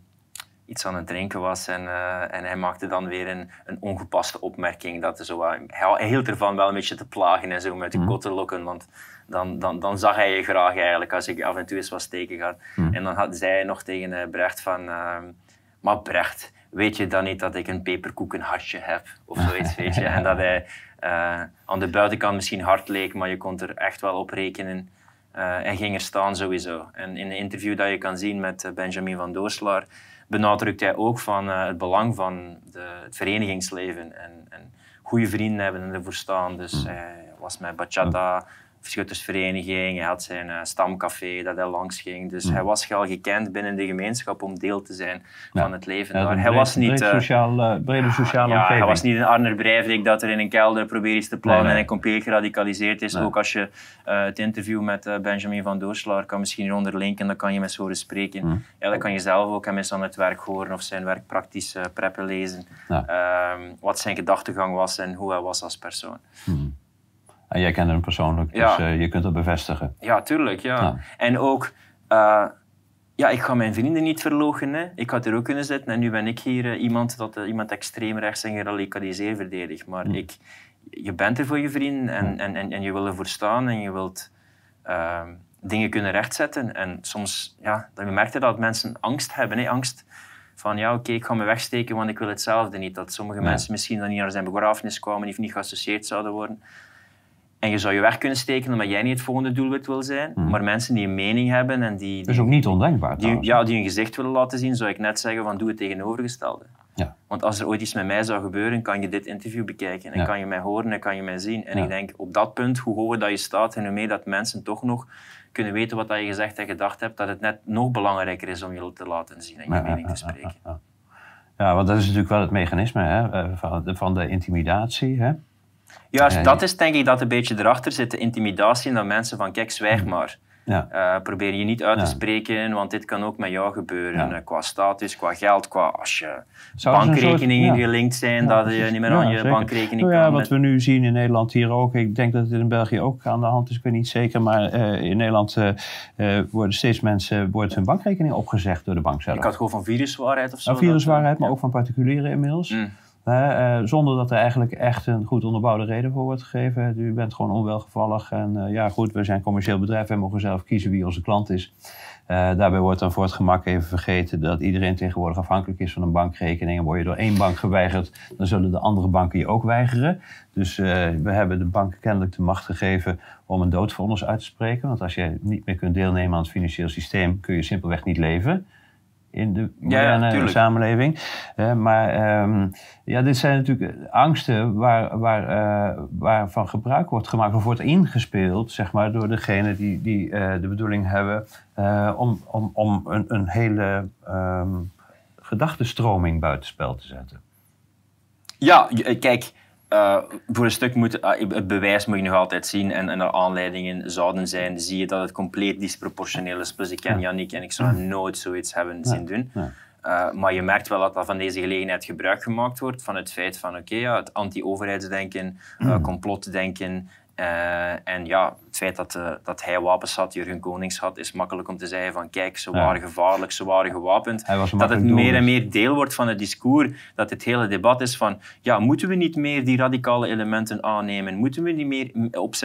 iets aan het drinken was en, eh, en hij maakte dan weer een, een ongepaste opmerking. Dat er zo, hij, hij hield ervan wel een beetje te plagen en zo met de lokken, want dan, dan, dan zag hij je graag eigenlijk als ik af en toe eens wat steken had. En dan had, zei hij nog tegen eh, Brecht van... ehm, maar Brecht, weet je dan niet dat ik een peperkoekenhartje heb? Of zoiets, weet je. En dat hij aan de buitenkant misschien hard leek, maar je kon er echt wel op rekenen. Eh hij ging er staan sowieso. En in een interview dat je kan zien met eh, Benjamin van Doorslaar, benadrukt hij ook van eh, het belang van de, het verenigingsleven. En, en goede vrienden hebben en ervoor staan. Dus hij was met Bachata, schuttersvereniging, hij had zijn eh, stamcafé dat hij langs ging. Dus hij was wel gekend binnen de gemeenschap om deel te zijn van het leven
Ja,
daar.
een
Hij was niet...
breed
eh,
sociaal, eh, brede sociale
ja,
omgeving.
hij was niet een Arner Breivik dat er in een kelder probeert iets te plannen
Nee, nee.
en compleet geradicaliseerd is.
Nee.
Ook als je eh, het interview met eh, Benjamin van Doorslaar kan misschien hieronder linken, dan kan je met z'n horen spreken.
Mm.
Ja, dan kan je zelf ook hem eens aan het werk horen of zijn werk praktisch preppen lezen. Ehm, wat zijn gedachtegang was en hoe hij was als persoon.
En jij kende hem persoonlijk, dus
Ja.
eh, je kunt dat bevestigen.
Ja, tuurlijk. Ja. En ook, eh, ja, ik ga mijn vrienden niet verloochenen. Ik had er ook kunnen zitten en nu ben ik hier eh, iemand dat iemand extreem rechts en geradicaliseerd verdedigt. Maar ik, je bent er voor je vrienden en, en, en, en je wil ervoor staan en je wilt ehm, dingen kunnen rechtzetten. En soms, ja, dan merk je dat mensen angst hebben. Hè? Angst van, ja, oké, ik ga me wegsteken, want ik wil hetzelfde niet. Dat sommige
Nee.
mensen misschien dan niet naar zijn begrafenis kwamen of niet geassocieerd zouden worden. En je zou je weg kunnen steken omdat jij niet het volgende doelwit wil zijn. Maar mensen die een mening hebben en die,
Dat is ook niet ondenkbaar
die, ja, die hun gezicht willen laten zien, zou ik net zeggen van doe het tegenovergestelde.
Ja.
Want als er ooit iets met mij zou gebeuren, kan je dit interview bekijken. En
Ja.
kan je mij horen en kan je mij zien. En
Ja.
ik denk op dat punt, hoe hoger dat je staat en hoe meer dat mensen toch nog kunnen weten wat dat je gezegd en gedacht hebt, dat het net nog belangrijker is om je te laten zien en je mening te spreken.
Ja, want dat is natuurlijk wel het mechanisme hè, eh, van, de, van de intimidatie. Hè?
Juist,
Ja,
dat is denk ik dat een beetje erachter zit, de intimidatie dat mensen van kijk, zwijg maar.
Ja.
Eh, probeer je niet uit te
Ja.
spreken, want dit kan ook met jou gebeuren.
Ja.
eh, qua status, qua geld, qua als je
Zou
bankrekeningen
soort- ja.
gelinkt zijn,
Ja,
dat je niet meer
Ja,
aan je
zeker.
bankrekening
Nou ja,
kan.
wat
met-
we nu zien in Nederland hier ook. Ik denk dat het in België ook aan de hand is. Ik weet niet zeker. Maar eh, in Nederland eh, eh, worden steeds mensen wordt hun bankrekening opgezegd door de bank zelf.
Ik had gewoon van viruswaarheid of zo.
Nou, viruswaarheid, maar ook van particulieren inmiddels.
Mm.
Eh, zonder dat er eigenlijk echt een goed onderbouwde reden voor wordt gegeven. U bent gewoon onwelgevallig. En eh, ja, goed, we zijn commercieel bedrijf. Wij mogen zelf kiezen wie onze klant is. Eh, daarbij wordt dan voor het gemak even vergeten dat iedereen tegenwoordig afhankelijk is van een bankrekening. En word je door één bank geweigerd, dan zullen de andere banken je ook weigeren. Dus we hebben de banken kennelijk de macht gegeven om een doodvonnis uit te spreken. Want als je niet meer kunt deelnemen aan het financieel systeem, kun je simpelweg niet leven in de
ja,
moderne samenleving. Eh, maar ehm, ja, dit zijn natuurlijk angsten waar, waar, eh, waarvan gebruik wordt gemaakt of wordt ingespeeld, zeg maar, door degene die, die eh, de bedoeling hebben om, om, om een, een hele ehm gedachtenstroming buitenspel te zetten.
Ja, kijk, eh, voor een stuk moet eh, het bewijs moet je nog altijd zien en, en er aanleidingen zouden zijn, zie je dat het compleet disproportioneel is. Plus ik ken Yannick en ik zou hem nooit zoiets hebben zien doen.
Ja.
Eh, maar je merkt wel dat van deze gelegenheid gebruik gemaakt wordt van het feit van oké, ja, het anti-overheidsdenken, eh, complotdenken Uh, en ja, het feit dat, uh, dat hij wapens had, Jurgen Konings had, is makkelijk om te zeggen van kijk, ze waren ja. gevaarlijk, ze waren gewapend. Dat het meer en meer deel wordt van het discours, dat het hele debat is van ja, moeten we niet meer die radicale elementen aannemen? Moeten we niet meer op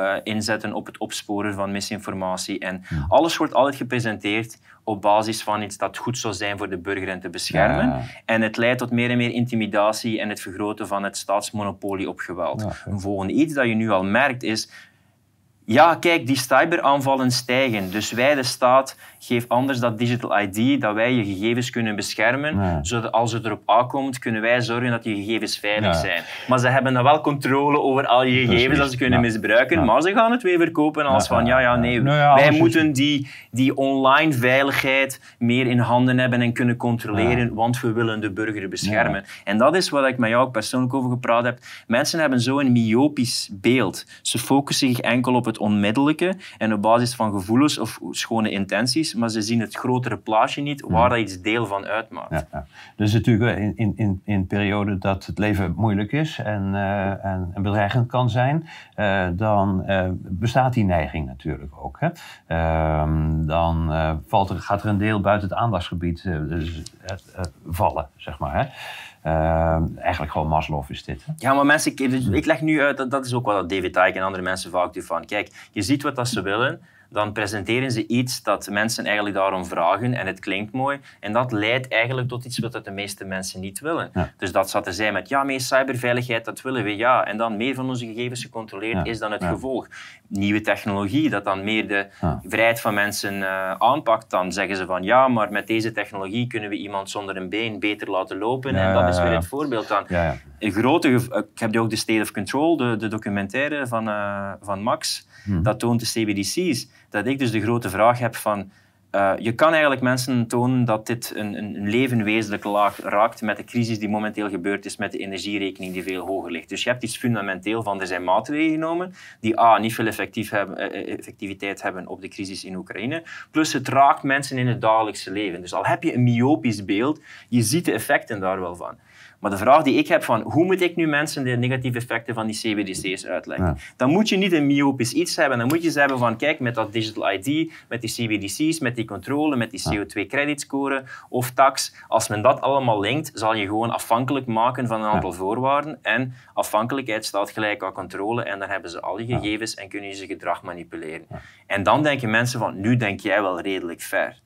uh, inzetten op het opsporen van misinformatie? En ja. alles wordt altijd gepresenteerd op basis van iets dat goed zou zijn voor de burger en te beschermen. Ja. En het leidt tot meer en meer intimidatie en het vergroten van het staatsmonopolie op geweld. Een volgende iets dat je nu al merkt is ja, kijk, die cyberaanvallen stijgen. Dus wij, de staat, geef anders dat digital ID, dat wij je gegevens kunnen beschermen. Zodat als het erop aankomt, kunnen wij zorgen dat je gegevens veilig zijn. Maar ze hebben dan wel controle over al je gegevens dat ze kunnen misbruiken. Maar ze gaan het weer verkopen als van, ja, ja, nee, nou wij moeten die, die online veiligheid meer in handen hebben en kunnen controleren, want we willen de burger beschermen. En dat is wat ik met jou ook persoonlijk over gepraat heb. Mensen hebben zo'n myopisch beeld. Ze focussen zich enkel op het onmiddellijke en op basis van gevoelens of schone intenties, maar ze zien het grotere plaatje niet waar dat iets deel van uitmaakt. Ja, ja.
Dus natuurlijk in, in, in, in perioden dat het leven moeilijk is en, uh, en, en, bedreigend kan zijn, uh, dan uh, bestaat die neiging natuurlijk ook. Hè? Ehm, dan valt er, gaat er een deel buiten het aandachtsgebied dus, vallen, zeg maar. Hè? Uh, eigenlijk gewoon Maslow is dit.
Ja, maar mensen, ik, ik leg nu uit, dat, dat is ook wat David Icke en andere mensen vaak doen van, kijk, je ziet wat dat ze willen, dan presenteren ze iets dat mensen eigenlijk daarom vragen en het klinkt mooi. En dat leidt eigenlijk tot iets wat de meeste mensen niet willen. Dus dat zat er zijn met, ja, meer cyberveiligheid, dat willen we, ja. En dan meer van onze gegevens gecontroleerd is dan het gevolg. Nieuwe technologie, dat dan meer de vrijheid van mensen uh, aanpakt, dan zeggen ze van, ja, maar met deze technologie kunnen we iemand zonder een been beter laten lopen. en dat is weer het voorbeeld dan. Een grote, ik heb ook de State of Control, de, de documentaire van, uh, van Max, hmm. dat toont de CBDC's dat ik dus de grote vraag heb van... Uh, je kan eigenlijk mensen tonen dat dit een, een leven wezenlijk laag raakt met de crisis die momenteel gebeurd is met de energierekening die veel hoger ligt. Dus je hebt iets fundamenteel van er zijn maatregelen genomen die A, niet veel effectief hebben, eh, effectiviteit hebben op de crisis in Oekraïne, plus het raakt mensen in het dagelijkse leven. Dus al heb je een myopisch beeld, je ziet de effecten daar wel van. Maar de vraag die ik heb van hoe moet ik nu mensen de negatieve effecten van die CBDC's uitleggen? Dan moet je niet een myopisch iets hebben. Dan moet je ze hebben van kijk, met dat digital ID, met die CBDC's, met die controle, met die CO2-creditscore of tax. Als men dat allemaal linkt, zal je gewoon afhankelijk maken van een aantal voorwaarden. En afhankelijkheid staat gelijk aan controle. En dan hebben ze al je gegevens en kunnen ze gedrag manipuleren. En dan denken mensen van nu denk jij wel redelijk ver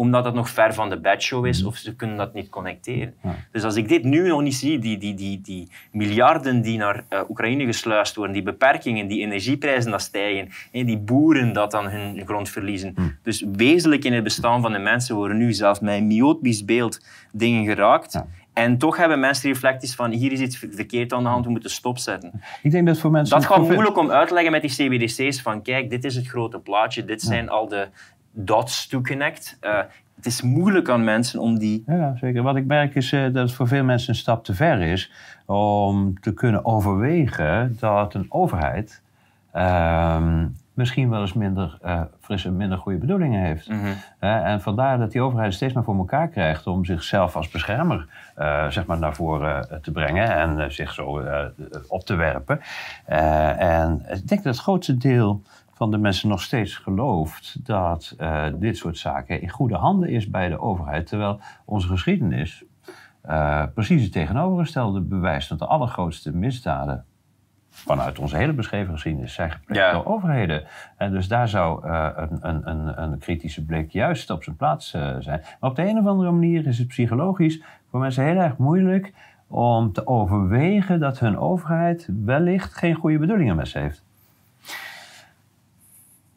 omdat het nog ver van de bedshow is, mhm. of ze kunnen dat niet connecteren. Dus als ik dit nu nog niet zie, die, die, die, die miljarden die naar uh, Oekraïne gesluist worden, die beperkingen, die energieprijzen dat stijgen, die boeren dat dan hun grond verliezen. Mhm. Dus wezenlijk in het bestaan van de mensen worden nu zelfs met een myopisch beeld dingen geraakt. En toch hebben mensen reflecties van hier is iets verkeerd aan de hand, we moeten stopzetten.
Ik denk dat voor mensen...
Dat gaat moeilijk om uit te leggen met die CBDC's van kijk, dit is het grote plaatje, dit zijn al de dots to connect. Uh, het is moeilijk aan mensen om die...
Ja, zeker. Wat ik merk is uh, dat het voor veel mensen een stap te ver is om te kunnen overwegen dat een overheid uh, misschien wel eens minder uh, frisse, minder goede bedoelingen heeft. Mm -hmm. en vandaar dat die overheid steeds maar voor elkaar krijgt om zichzelf als beschermer zeg maar naar voren te brengen en zich zo op te werpen. en ik denk dat het grootste deel van de mensen nog steeds gelooft dat uh, dit soort zaken in goede handen is bij de overheid. Terwijl onze geschiedenis uh, precies het tegenovergestelde bewijst. Dat de allergrootste misdaden vanuit onze hele beschreven geschiedenis zijn gepleegd door overheden. En dus daar zou uh, een, een, een, kritische blik juist op zijn plaats zijn. Maar op de een of andere manier is het psychologisch voor mensen heel erg moeilijk om te overwegen dat hun overheid wellicht geen goede bedoelingen met ze heeft.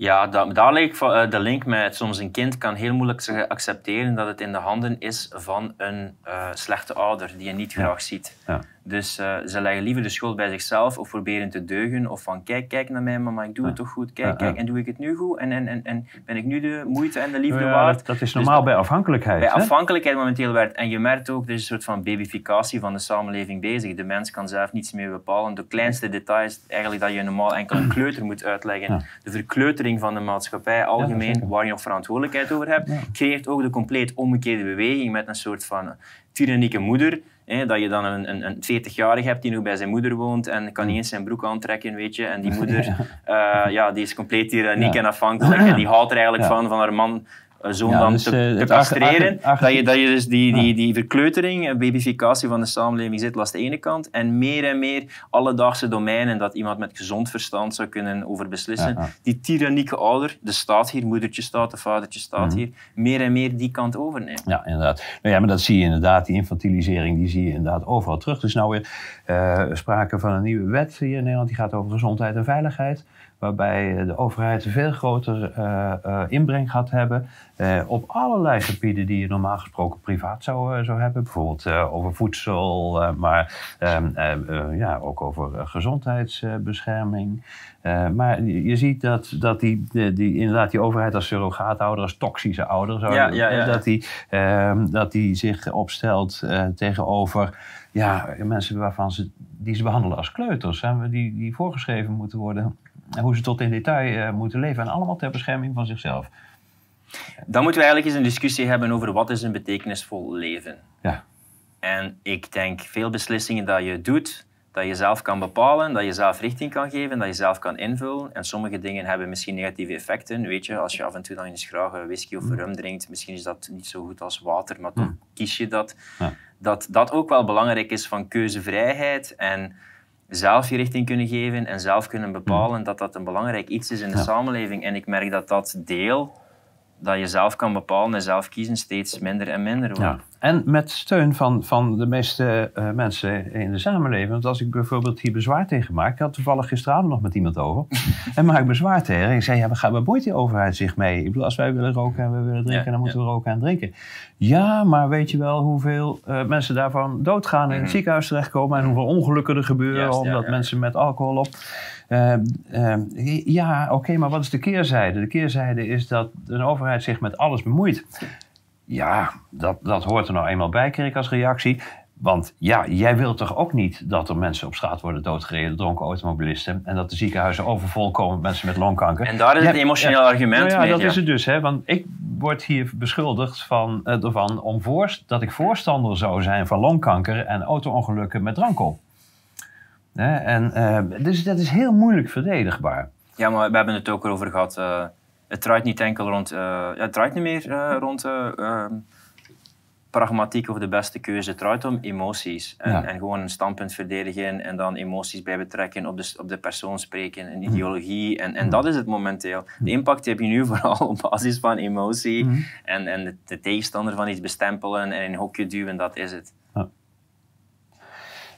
Ja, daar ligt eh, de link met soms een kind kan heel moeilijk accepteren dat het in de handen is van een uh, slechte ouder die je niet graag ziet. Ja. Dus uh, ze leggen liever de schuld bij zichzelf of proberen te deugen. Of van kijk, kijk naar mij, mama, ik doe het toch goed. Kijk, kijk, en doe ik het nu goed? En, en, en, en ben ik nu de moeite en de liefde waard?
Dat, is dus normaal bij afhankelijkheid.
Bij afhankelijkheid momenteel werd. En je merkt ook, er is een soort van babyficatie van de samenleving bezig. De mens kan zelf niets meer bepalen. De kleinste details, eigenlijk dat je normaal enkel een kleuter moet uitleggen. De verkleutering van de maatschappij algemeen, waar je nog verantwoordelijkheid over hebt, creëert ook de compleet omgekeerde beweging met een soort van tyrannieke moeder dat je dan een, een, een 40-jarige hebt die nog bij zijn moeder woont en kan niet eens zijn broek aantrekken, weet je. En die moeder, ja, ja die is compleet tyranniek ja. en afhankelijk. En die houdt er eigenlijk van, van haar man zoon ja, dan dus, te, te castreren. Dat je, dat je dus die, die, die verkleutering, babyficatie van de samenleving zit, langs de ene kant. En meer en meer alledaagse domeinen dat iemand met gezond verstand zou kunnen over beslissen. Die tyrannieke ouder, de staat hier, moedertje staat, de vadertje staat mhm. hier, meer en meer die kant overnemen.
Ja, inderdaad. Nou ja, maar dat zie je inderdaad, die infantilisering, die zie je inderdaad overal terug. Dus nou weer uh, sprake van een nieuwe wet hier in Nederland, die gaat over gezondheid en veiligheid waarbij de overheid veel groter uh, uh, inbreng gaat hebben op allerlei gebieden die je normaal gesproken privaat zou, zou hebben. Bijvoorbeeld over voedsel, maar ehm, ja, ook over gezondheidsbescherming. maar je ziet dat, dat die, die, inderdaad die overheid als surrogaatouder, als toxische ouder, zou, ja, ja, ja. Dat, die, ehm, dat die zich opstelt tegenover ja, mensen waarvan ze, die ze behandelen als kleuters. Die, die voorgeschreven moeten worden hoe ze tot in detail uh, moeten leven. En allemaal ter bescherming van zichzelf.
Dan moeten we eigenlijk eens een discussie hebben over wat is een betekenisvol leven. Ja. En ik denk veel beslissingen dat je doet, dat je zelf kan bepalen, dat je zelf richting kan geven, dat je zelf kan invullen. En sommige dingen hebben misschien negatieve effecten. Weet je, als je af en toe dan eens graag whisky of mm. rum drinkt, misschien is dat niet zo goed als water, maar toch mm. kies je dat. Ja. Dat dat ook wel belangrijk is van keuzevrijheid en zelf je richting kunnen geven en zelf kunnen bepalen mm. dat dat een belangrijk iets is in de samenleving. En ik merk dat dat deel dat je zelf kan bepalen en zelf kiezen steeds minder en minder wordt. Ja.
En met steun van, van de meeste uh, mensen in de samenleving. Want als ik bijvoorbeeld hier bezwaar tegen maak, ik had toevallig gisteravond nog met iemand over. en maak bezwaar tegen. En ik zei, ja, waar, waar boeit die overheid zich mee? Ik bedoel, als wij willen roken en we willen drinken, dan moeten we roken en drinken. Ja, maar weet je wel hoeveel uh, mensen daarvan doodgaan en in het mhm. ziekenhuis terechtkomen en hoeveel ongelukken er gebeuren omdat mensen met alcohol op. Uh, ja, oké, maar wat is de keerzijde? De keerzijde is dat een overheid zich met alles bemoeit. Ja, dat, dat hoort er nou eenmaal bij, kreeg ik als reactie. Want ja, jij wilt toch ook niet dat er mensen op straat worden doodgereden, dronken automobilisten, en dat de ziekenhuizen overvol komen met mensen met longkanker.
En daar is het emotioneel argument
nou ja, dat is het dus. Hè, want ik word hier beschuldigd van, uh, ervan om voor, dat ik voorstander zou zijn van longkanker en auto-ongelukken met drank op. En, uh, dus dat is heel moeilijk verdedigbaar.
Ja, maar we hebben het ook over gehad. Uh, het draait niet enkel rond. Uh, ja, het draait niet meer rond ehm, pragmatiek of de beste keuze. Het draait om emoties. En, en, gewoon een standpunt verdedigen en dan emoties bij betrekken, op de, op de persoon spreken, een mhm. ideologie. En, en mhm. dat is het momenteel. De impact heb je nu vooral op basis van emotie mhm. en, en de, de, tegenstander van iets bestempelen en in een hokje duwen, dat is het.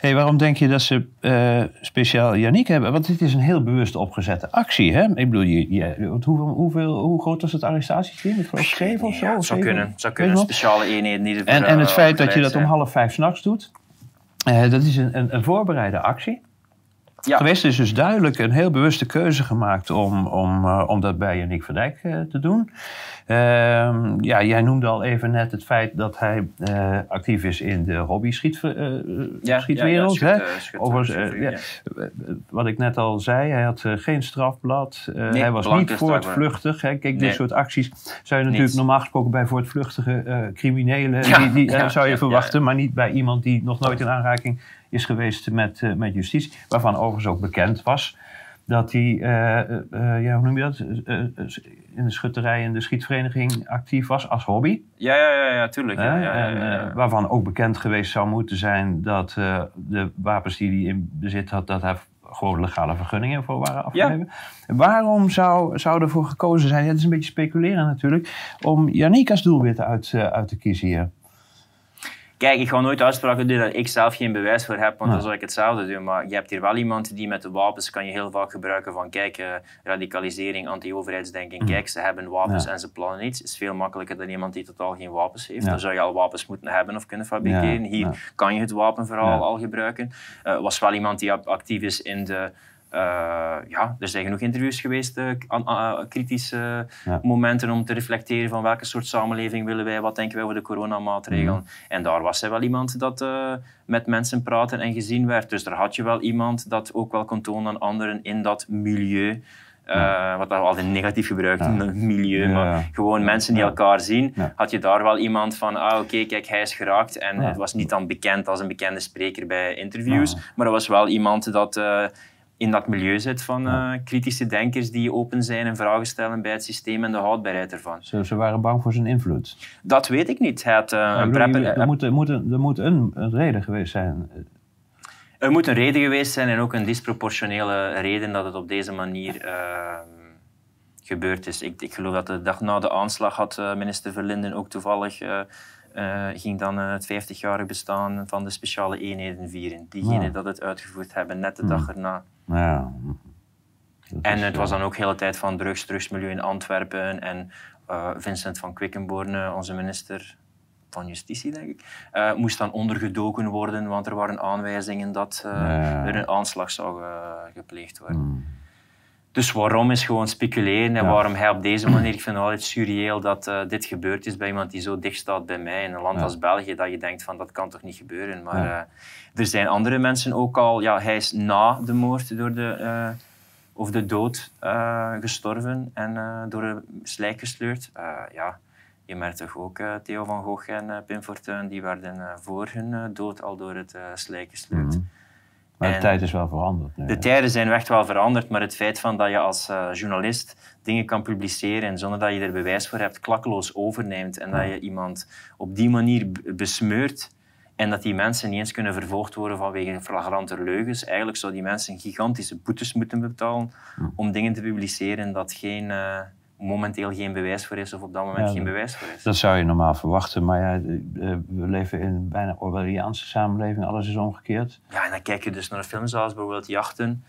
Hey, waarom denk je dat ze uh, speciaal Yannick hebben? Want dit is een heel bewust opgezette actie. Hè? Ik bedoel, je, je, hoeveel, hoeveel, hoe groot was het arrestatieteam? Ik geloof zeven of zo? Ja,
zou kunnen. Zou kunnen. Speciale eenheden.
Die en, en het feit dat je dat om half vijf s'nachts doet, uh, dat is een, een, een voorbereide actie. Ja. Geweest is dus duidelijk een heel bewuste keuze gemaakt om, om, uh, om dat bij Yannick Verdijk uh, te doen. Ehm, ja, jij noemde al even net het feit dat hij uh, actief is in de hobby schiet, ja, schietwereld. Ja, wat ik net al zei, hij had geen strafblad. Nee, hij was niet voortvluchtig. Hè. Kijk, dit soort acties zou je natuurlijk normaal gesproken bij voortvluchtige criminelen die, die zou je verwachten, maar niet bij iemand die nog nooit in aanraking is geweest met, uh, met justitie. Waarvan overigens ook bekend was dat hij, uh, uh, ja, hoe noem je dat, in de schutterij en de schietvereniging actief was als hobby.
Ja, ja, ja, ja tuurlijk. Ja, ja,
en, waarvan ook bekend geweest zou moeten zijn dat de wapens die hij in bezit had, dat hij gewoon legale vergunningen voor waren afgegeven. Waarom zou, zou ervoor gekozen zijn, het is een beetje speculeren natuurlijk, om Yannick als doelwit uit, uit te kiezen hier?
Kijk, ik ga nooit uitspraken doen dat ik zelf geen bewijs voor heb, want dan zou ik hetzelfde doen. Maar je hebt hier wel iemand die met de wapens kan je heel vaak gebruiken van kijk, uh, radicalisering, anti-overheidsdenking. Mm. Kijk, ze hebben wapens en ze plannen iets. is veel makkelijker dan iemand die totaal geen wapens heeft. Dan zou je al wapens moeten hebben of kunnen fabriceren. Hier kan je het wapenverhaal al gebruiken. Uh, was wel iemand die actief is in de ja, er zijn genoeg interviews geweest, uh, kritische momenten om te reflecteren van welke soort samenleving willen wij, wat denken wij over de coronamaatregelen. Mm. En daar was er wel iemand dat uh, met mensen praten en gezien werd. Dus daar had je wel iemand dat ook wel kon tonen aan anderen in dat milieu. Uh, wat altijd negatief gebruikt in het milieu.
Ja.
Maar gewoon mensen die
Ja.
elkaar zien.
Ja.
Had je daar wel iemand van, ah oké, kijk, hij is geraakt. En het was niet dan bekend als een bekende spreker bij interviews.
Ja.
Maar er was wel iemand dat eh, in dat milieu zit van eh, kritische denkers die open zijn en vragen stellen bij het systeem en de houdbaarheid ervan.
Ze, ze waren bang voor zijn invloed.
Dat weet ik niet. Hij had,
Ik
een
bedoel,
prepper,
je- er, moet, er, moet, er moet een, een reden geweest zijn.
Er moet een reden geweest zijn en ook een disproportionele reden dat het op deze manier ehm, gebeurd is. Ik, ik geloof dat de dag na de aanslag had eh, minister Verlinden ook toevallig eh, ging dan het 50-jarig bestaan van de speciale eenheden vieren. Diegenen
Ja.
dat het uitgevoerd hebben, net de dag erna.
Ja.
En het was
eh,
dan ook de hele tijd van drugs, drugsmilieu in Antwerpen. En eh, Vincent van Quickenborne, onze minister van Justitie, denk ik, eh, moest dan ondergedoken worden, want er waren aanwijzingen dat eh,
Ja.
er een aanslag zou eh, gepleegd worden.
hmm.
Dus waarom is gewoon speculeren en
Ja.
waarom hij op deze manier, ik vind het altijd surreëel dat eh, dit gebeurd is bij iemand die zo dicht staat bij mij in een land
Ja.
als België, dat je denkt van dat kan toch niet gebeuren. Maar
Ja.
eh, er zijn andere mensen ook al, ja, hij is na de moord door de, eh, of de dood gestorven en door een slijk gesleurd. Ja, je merkt toch ook Theo van Gogh en Pim Fortuyn, die werden voor hun dood al door het slijk gesleurd.
Mhm. Maar de tijd is wel veranderd. nu,
De tijden zijn echt wel veranderd, maar het feit van dat je als eh, journalist dingen kan publiceren en zonder dat je er bewijs voor hebt, klakkeloos overneemt en dat je iemand op die manier besmeurt en dat die mensen niet eens kunnen vervolgd worden vanwege flagrante leugens. Eigenlijk zou die mensen gigantische boetes moeten betalen om dingen te publiceren dat geen, eh, momenteel geen bewijs voor is of op dat moment
Ja,
geen bewijs voor is.
Dat zou je normaal verwachten, maar ja, eh, we leven in een bijna Orwelliaanse samenleving. Alles is omgekeerd.
Ja, en dan kijk je dus naar films zoals bijvoorbeeld Jachten.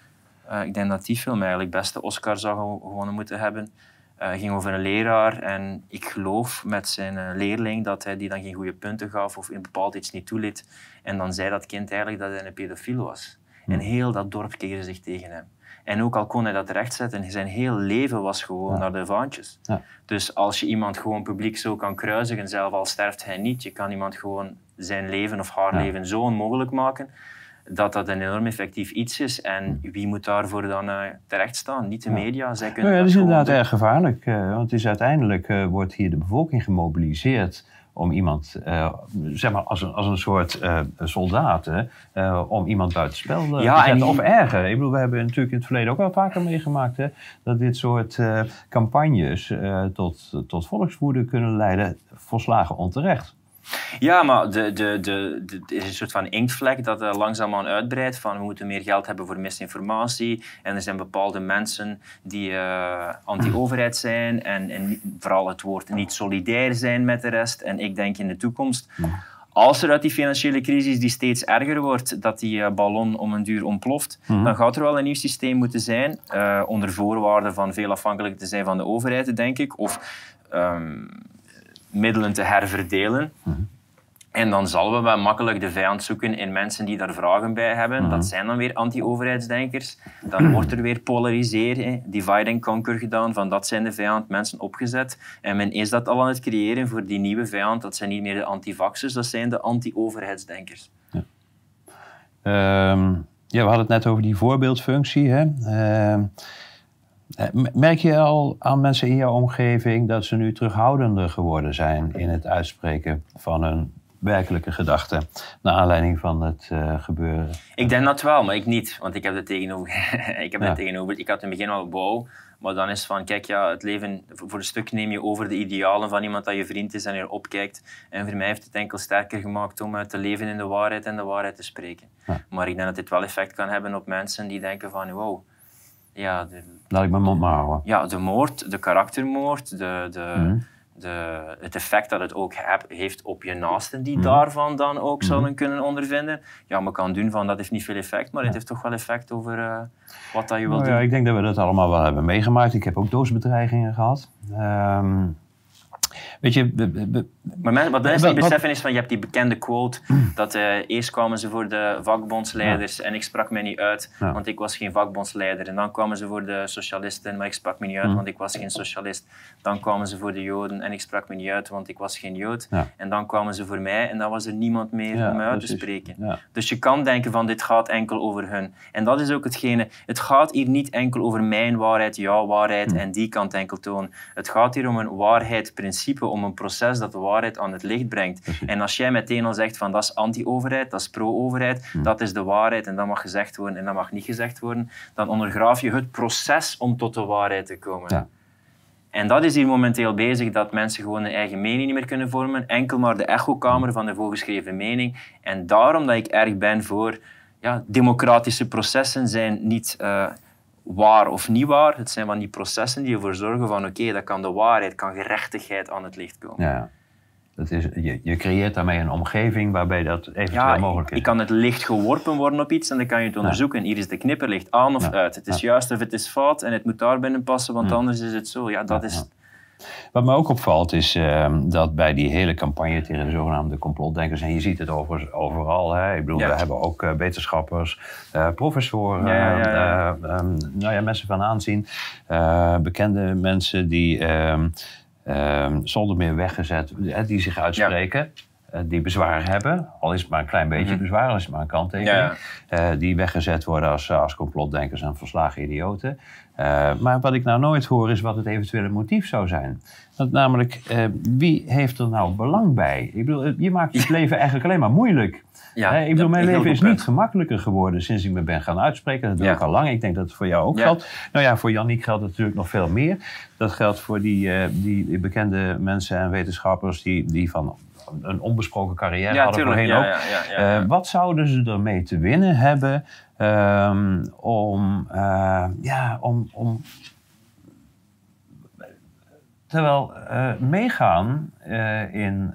Eh, ik denk dat die film eigenlijk beste Oscar zou gewo- gewonnen moeten hebben. Eh ging over een leraar en ik geloof met zijn leerling dat hij die dan geen goede punten gaf of in bepaald iets niet toeliet. En dan zei dat kind eigenlijk dat hij een pedofiel was. En heel dat dorp keerde zich tegen hem. En ook al kon hij dat rechtzetten, zijn heel leven was gewoon
Ja.
naar de vaantjes.
Ja.
Dus als je iemand gewoon publiek zo kan kruisigen, zelf al sterft hij niet, je kan iemand gewoon zijn leven of haar
Ja.
leven zo onmogelijk maken, dat dat een enorm effectief iets is. En wie moet daarvoor dan eh terecht staan? Niet de media. Zij kunnen
Nou ja, dat is inderdaad
doen.
erg gevaarlijk. eh, want het is uiteindelijk eh, wordt hier de bevolking gemobiliseerd om iemand, eh, zeg maar als een, als een soort eh soldaat, hè, eh, om iemand buitenspel
Ja,
te
en
zetten.
die-
Of erger. Ik bedoel, we hebben natuurlijk in het verleden ook wel vaker meegemaakt hè, dat dit soort campagnes tot, tot volkswoede kunnen leiden, volslagen onterecht.
Ja, maar de, de, de, de- er is een soort van inktvlek dat uh, langzaamaan uitbreidt. Van we moeten meer geld hebben voor misinformatie. En er zijn bepaalde mensen die eh, anti-overheid zijn. En, en vooral het woord niet solidair zijn met de rest. En ik denk in de toekomst, als er uit die financiële crisis die steeds erger wordt, dat die eh, ballon om een duur ontploft, dan gaat er wel een nieuw systeem moeten zijn. eh, onder voorwaarde van veel afhankelijk te zijn van de overheid, denk ik. Of ehm, middelen te herverdelen. En dan zullen we wel makkelijk de vijand zoeken in mensen die daar vragen bij hebben. Dat zijn dan weer anti-overheidsdenkers. Dan wordt er weer polariseren, divide and conquer gedaan. Van dat zijn de vijand, mensen opgezet. En men is dat al aan het creëren voor die nieuwe vijand. Dat zijn niet meer de antivaxers, dat zijn de anti-overheidsdenkers.
Ehm, ja, we hadden het net over die voorbeeldfunctie. Hè? Ehm, eh, merk je al aan mensen in jouw omgeving dat ze nu terughoudender geworden zijn in het uitspreken van hun werkelijke gedachten naar aanleiding van het eh, gebeuren?
Ik denk dat wel, maar ik niet. Want ik heb het tegenover. ik, heb
Ja.
het tegenover. ik had in het begin al wow. Maar dan is van, kijk, ja, het leven, voor een stuk neem je over de idealen van iemand dat je vriend is en er opkijkt. En voor mij heeft het enkel sterker gemaakt om eh, te leven in de waarheid en de waarheid te spreken.
Ja.
Maar ik denk dat dit wel effect kan hebben op mensen die denken van, wow, ja, de,
Laat ik mijn mond maar houden.
ja, de moord, de karaktermoord, de, de,
Mhm.
de, het effect dat het ook heb- heeft op je naasten
Mhm.
die daarvan dan ook zullen kunnen ondervinden. Ja, men kan doen van dat heeft niet veel effect, maar het heeft toch wel effect over eh, wat dat je wilt
Nou ja,
doen.
ik denk dat we dat allemaal wel hebben meegemaakt. Ik heb ook doodsbedreigingen gehad. Ehm, weet je...
maar men, wat mensen niet beseffen is van, je hebt die bekende quote dat uh, eerst kwamen ze voor de vakbondsleiders en ik sprak mij niet uit, want ik was geen vakbondsleider. En dan kwamen ze voor de socialisten, maar ik sprak me niet uit, want ik was geen socialist. Dan kwamen ze voor de joden en ik sprak me niet uit, want ik was geen jood. En dan kwamen ze voor mij en dan was er niemand meer om mij uit te spreken. Dus je kan denken van, dit gaat enkel over hun. En dat is ook hetgene, het gaat hier niet enkel over mijn waarheid, jouw waarheid hm. en die kant enkel tonen. Het gaat hier om een om een proces dat de waarheid aan het licht brengt. En als jij meteen al zegt van dat is anti-overheid, dat is pro-overheid, hm. dat is de waarheid en dat mag gezegd worden en dat mag niet gezegd worden, dan ondergraaf je het proces om tot de waarheid te komen. Ja. En dat is hier momenteel bezig, dat mensen gewoon een eigen mening niet meer kunnen vormen, enkel maar de echokamer van de voorgeschreven mening. En daarom dat ik erg ben voor ja, democratische processen zijn niet uh, waar of niet waar. Het zijn van die processen die ervoor zorgen van oké, dat kan de waarheid, kan gerechtigheid aan het licht komen.
Ja. Dat is, je, je creëert daarmee een omgeving waarbij dat eventueel mogelijk is.
Je kan het licht geworpen worden op iets en dan kan je het onderzoeken. Hier is de knipperlicht aan of uit. Het is juist of het is fout en het moet daar binnen passen, want anders is het zo. Ja, dat is
wat me ook opvalt is ehm, dat bij die hele campagne tegen de zogenaamde complotdenkers, en je ziet het over, overal, hè? ik bedoel, we hebben ook uh, wetenschappers, uh, professoren, ja, ehm, nou ja, mensen van aanzien, eh, bekende mensen die ehm, zonder meer weggezet, die zich uitspreken. Die bezwaar hebben, al is het maar een klein beetje mhm. bezwaar, al is het maar een kanttekening, die weggezet worden als, als complotdenkers en verslagen idioten. Uh, maar wat ik nou nooit hoor is wat het eventuele motief zou zijn. Dat namelijk, uh, wie heeft er nou belang bij? Ik bedoel, je maakt je leven eigenlijk alleen maar moeilijk. Ja, ik bedoel, mijn leven is niet gemakkelijker geworden sinds ik me ben gaan uitspreken. Dat doe ik al lang. Ik denk dat het voor jou ook geldt. Nou ja, voor Janniek geldt het natuurlijk nog veel meer. Dat geldt voor die, uh, die bekende mensen en wetenschappers die, die van een onbesproken carrière hadden voorheen ook. Wat zouden ze ermee te winnen hebben um, om, uh, ja, om, om terwijl uh, meegaan in,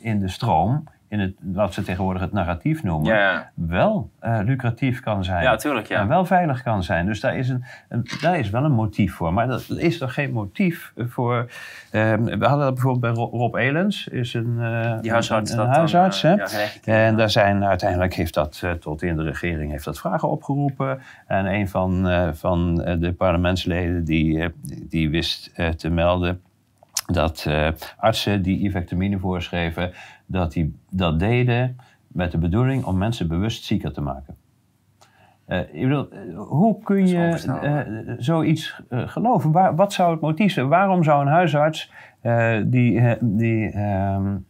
in de stroom in het, wat ze tegenwoordig het narratief noemen, wel uh, lucratief kan zijn.
Ja, tuurlijk, ja.
En wel veilig kan zijn. Dus daar is, een, een, daar is wel een motief voor. Maar dat is toch geen motief voor... Uh, we hadden dat bijvoorbeeld bij Rob Elens, is een, uh,
Die huisarts.
Een, een huisarts, hè? Ja, en daar zijn, uiteindelijk heeft dat tot in de regering heeft dat vragen opgeroepen. En een van, van de parlementsleden die, die wist te melden dat artsen die ivectomine voorschreven dat die dat deden met de bedoeling om mensen bewust zieker te maken. Uh, ik bedoel, eh, hoe kun je uh, zoiets geloven? Waar, wat zou het motief zijn? Waarom zou een huisarts die. die um,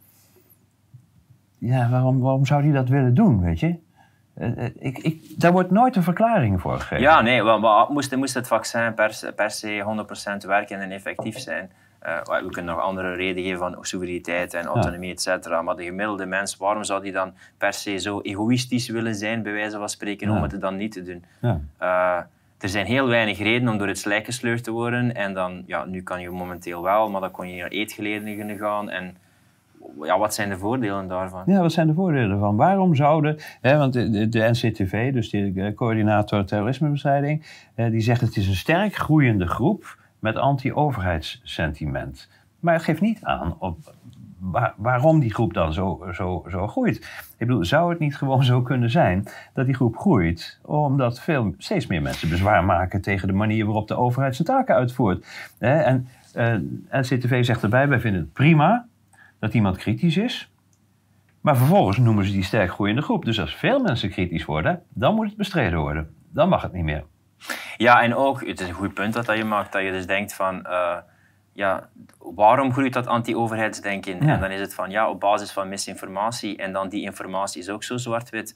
ja, waarom, waarom zou die dat willen doen, weet je? ik, ik, daar wordt nooit een verklaring voor gegeven.
Ja, nee, moest, moest het vaccin per, per se 100% werken en effectief zijn? Uh, we kunnen nog andere redenen geven van soevereiniteit en autonomie, et cetera. Maar de gemiddelde mens, waarom zou die dan per se zo egoïstisch willen zijn, bij wijze van spreken, om het dan niet te doen? Ja. Uh, er zijn heel weinig redenen om door het slijk gesleurd te worden. En dan, ja, nu kan je momenteel wel, maar dan kon je naar eetgeledenen gaan. En ja, wat zijn de voordelen daarvan?
Ja, wat zijn de voordelen ervan? Waarom zouden, hè, want de, de, NCTV, dus de coördinator terrorismebestrijding, eh, die zegt het is een sterk groeiende groep met anti-overheidssentiment. Maar het geeft niet aan op waarom die groep dan zo, zo, zo groeit. Ik bedoel, zou het niet gewoon zo kunnen zijn dat die groep groeit omdat veel, steeds meer mensen bezwaar maken tegen de manier waarop de overheid zijn taken uitvoert? En eh, NCTV zegt erbij, wij vinden het prima dat iemand kritisch is. Maar vervolgens noemen ze die sterk groeiende groep. Dus als veel mensen kritisch worden, dan moet het bestreden worden. Dan mag het niet meer.
Ja, en ook, het is een goed punt dat je maakt, dat je dus denkt van, uh, ja, waarom groeit dat anti-overheidsdenken? En dan is het van, ja, op basis van misinformatie. En dan die informatie is ook zo zwart-wit